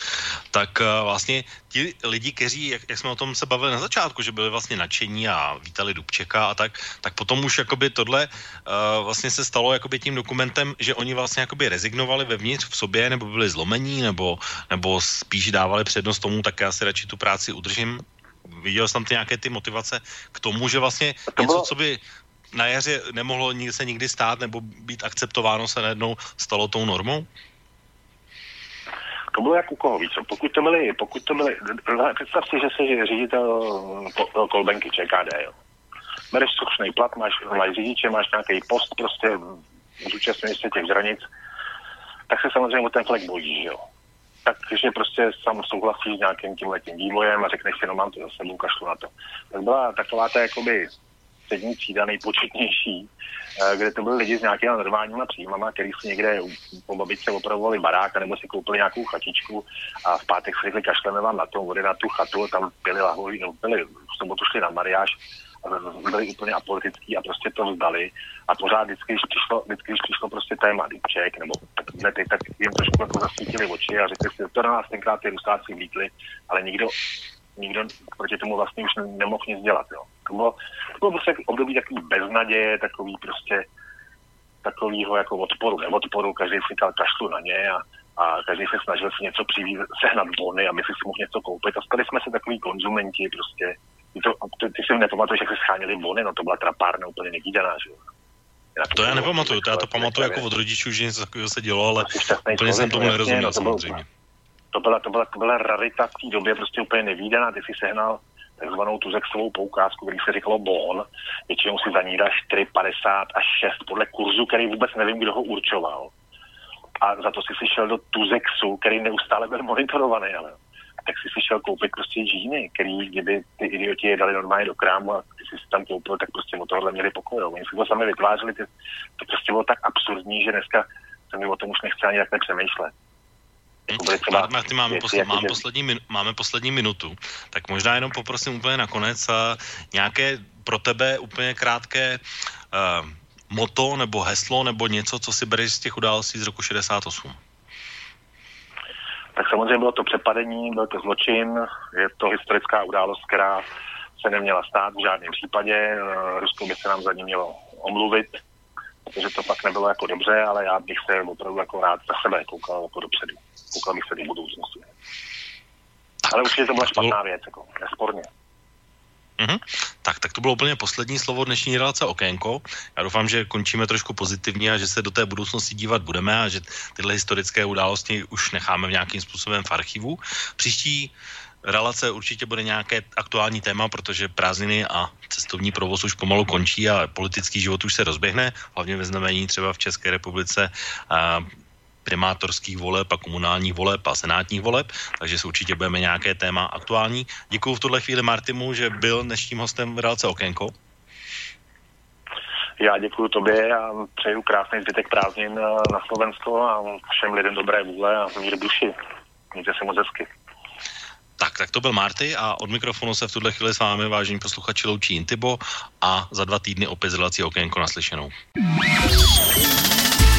tak uh, vlastně ti lidi, kteří, jak, jak jsme o tom se bavili na začátku, že byli vlastně nadšení a vítali Dubčeka a tak, tak potom už jakoby tohle uh, vlastně se stalo jakoby tím dokumentem, že oni vlastně jakoby rezignovali vevnitř v sobě, nebo byli zlomení, nebo, nebo spíš dávali přednost tomu, tak já si radši tu práci udržím. Viděl jsem tam ty nějaké ty motivace k tomu, že vlastně něco, co by na jaře nemohlo se nikdy stát nebo být akceptováno, se najednou stalo tou normou? To bylo jak u koho, víš co? Pokud to byly, pokud to byly, představ si, že jsi ředitel ko- kolbenky ČKD, jo. Bereš slušný plat, máš, máš řidiče, máš nějaký post, prostě zúčastňuješ se těch zranic, tak se samozřejmě o ten flek bojíš, jo. Takže prostě sám souhlasíš s nějakým tím letím vývojem a řekneš si, no mám to za sebou, kašlu na to. Tak byla taková ta jakoby střední třída nejpočetnější, eh, kde to byli lidi s nějakými normálníma příjmama, který si někde po babičce opravovali barák, nebo si koupili nějakou chatičku a v pátek si řekli, kašleme vám na to, vody na tu chatu, tam pili lahvoví, no, pili, v sobotu šli na mariáž, byli úplně apolitický a prostě to vzdali. A pořád vždycky, když přišlo, vždycky, když přišlo prostě téma Dubček, nebo tak, ne, ty, tak jim trošku jako zasvítili oči a řekli si, to na nás tenkrát ty rusáci vlítli, ale nikdo, nikdo proti tomu vlastně už ne- nemohl nic dělat. Jo. To bylo, to bylo prostě období takový beznaděje, takový prostě takovýho jako odporu, neodporu, každý si říkal kašlu na ně a, a každý se snažil si něco přivízt, sehnat bony, aby si si mohl něco koupit. A stali jsme se takový konzumenti prostě. Ty, to, ty, ty si nepamatuješ, jak se schánili bony, no to byla trapárna úplně nevýdaná, že jo. To já nepamatuju, to já to pamatuju jako od rodičů, že něco takového se dělo, ale úplně jsem tomu nerozuměl no bylo- samozřejmě. To byla, to byla, to byla rarita v té době prostě úplně nevýdaná. Ty si sehnal takzvanou tuzexovou poukázku, který se říkalo bon. Většinou si za ní dáš 4, 50 až 6 podle kurzu, který vůbec nevím, kdo ho určoval. A za to si si šel do tuzexu, který neustále byl monitorovaný, ale tak si si šel koupit prostě džíny, který, kdyby ty idioti je dali normálně do krámu a ty si tam koupil, tak prostě od tohohle měli pokoj. Oni si to sami vytvářeli, ty, to prostě bylo tak absurdní, že dneska se mi o tom už nechce ani takhle přemýšlet. Třeba Marty, máme, posle, mám poslední, máme poslední minutu, tak možná jenom poprosím úplně nakonec a nějaké pro tebe úplně krátké uh, moto nebo heslo nebo něco, co si bereš z těch událostí z roku 68. Tak samozřejmě bylo to přepadení, byl to zločin, je to historická událost, která se neměla stát v žádném případě. Eh, Rusko by se nám za ní mělo omluvit, protože to pak nebylo jako dobře, ale já bych se opravdu jako rád za sebe koukal jako dopředu. Koukal se do budoucnosti. Ale určitě to byla špatná věc, jako, nesporně. Mm-hmm. Tak, tak to bylo úplně poslední slovo dnešní relace Okénko. Já doufám, že končíme trošku pozitivně a že se do té budoucnosti dívat budeme a že tyhle historické události už necháme v nějakým způsobem v archivu. Příští relace určitě bude nějaké aktuální téma, protože prázdniny a cestovní provoz už pomalu končí a politický život už se rozběhne, hlavně ve znamení třeba v České republice. A primátorských voleb a komunálních voleb a senátních voleb, takže se určitě budeme nějaké téma aktuální. Děkuji v tuhle chvíli Martimu, že byl dnešním hostem v relace Okénko. Já děkuji tobě a přeju krásný zbytek prázdnin na Slovensko a všem lidem dobré vůle a mír duši. Mějte se moc hezky. Tak, tak to byl Marty a od mikrofonu se v tuhle chvíli s vámi, vážení posluchači, loučí Intibo a za dva týdny opět z relací Okénko naslyšenou.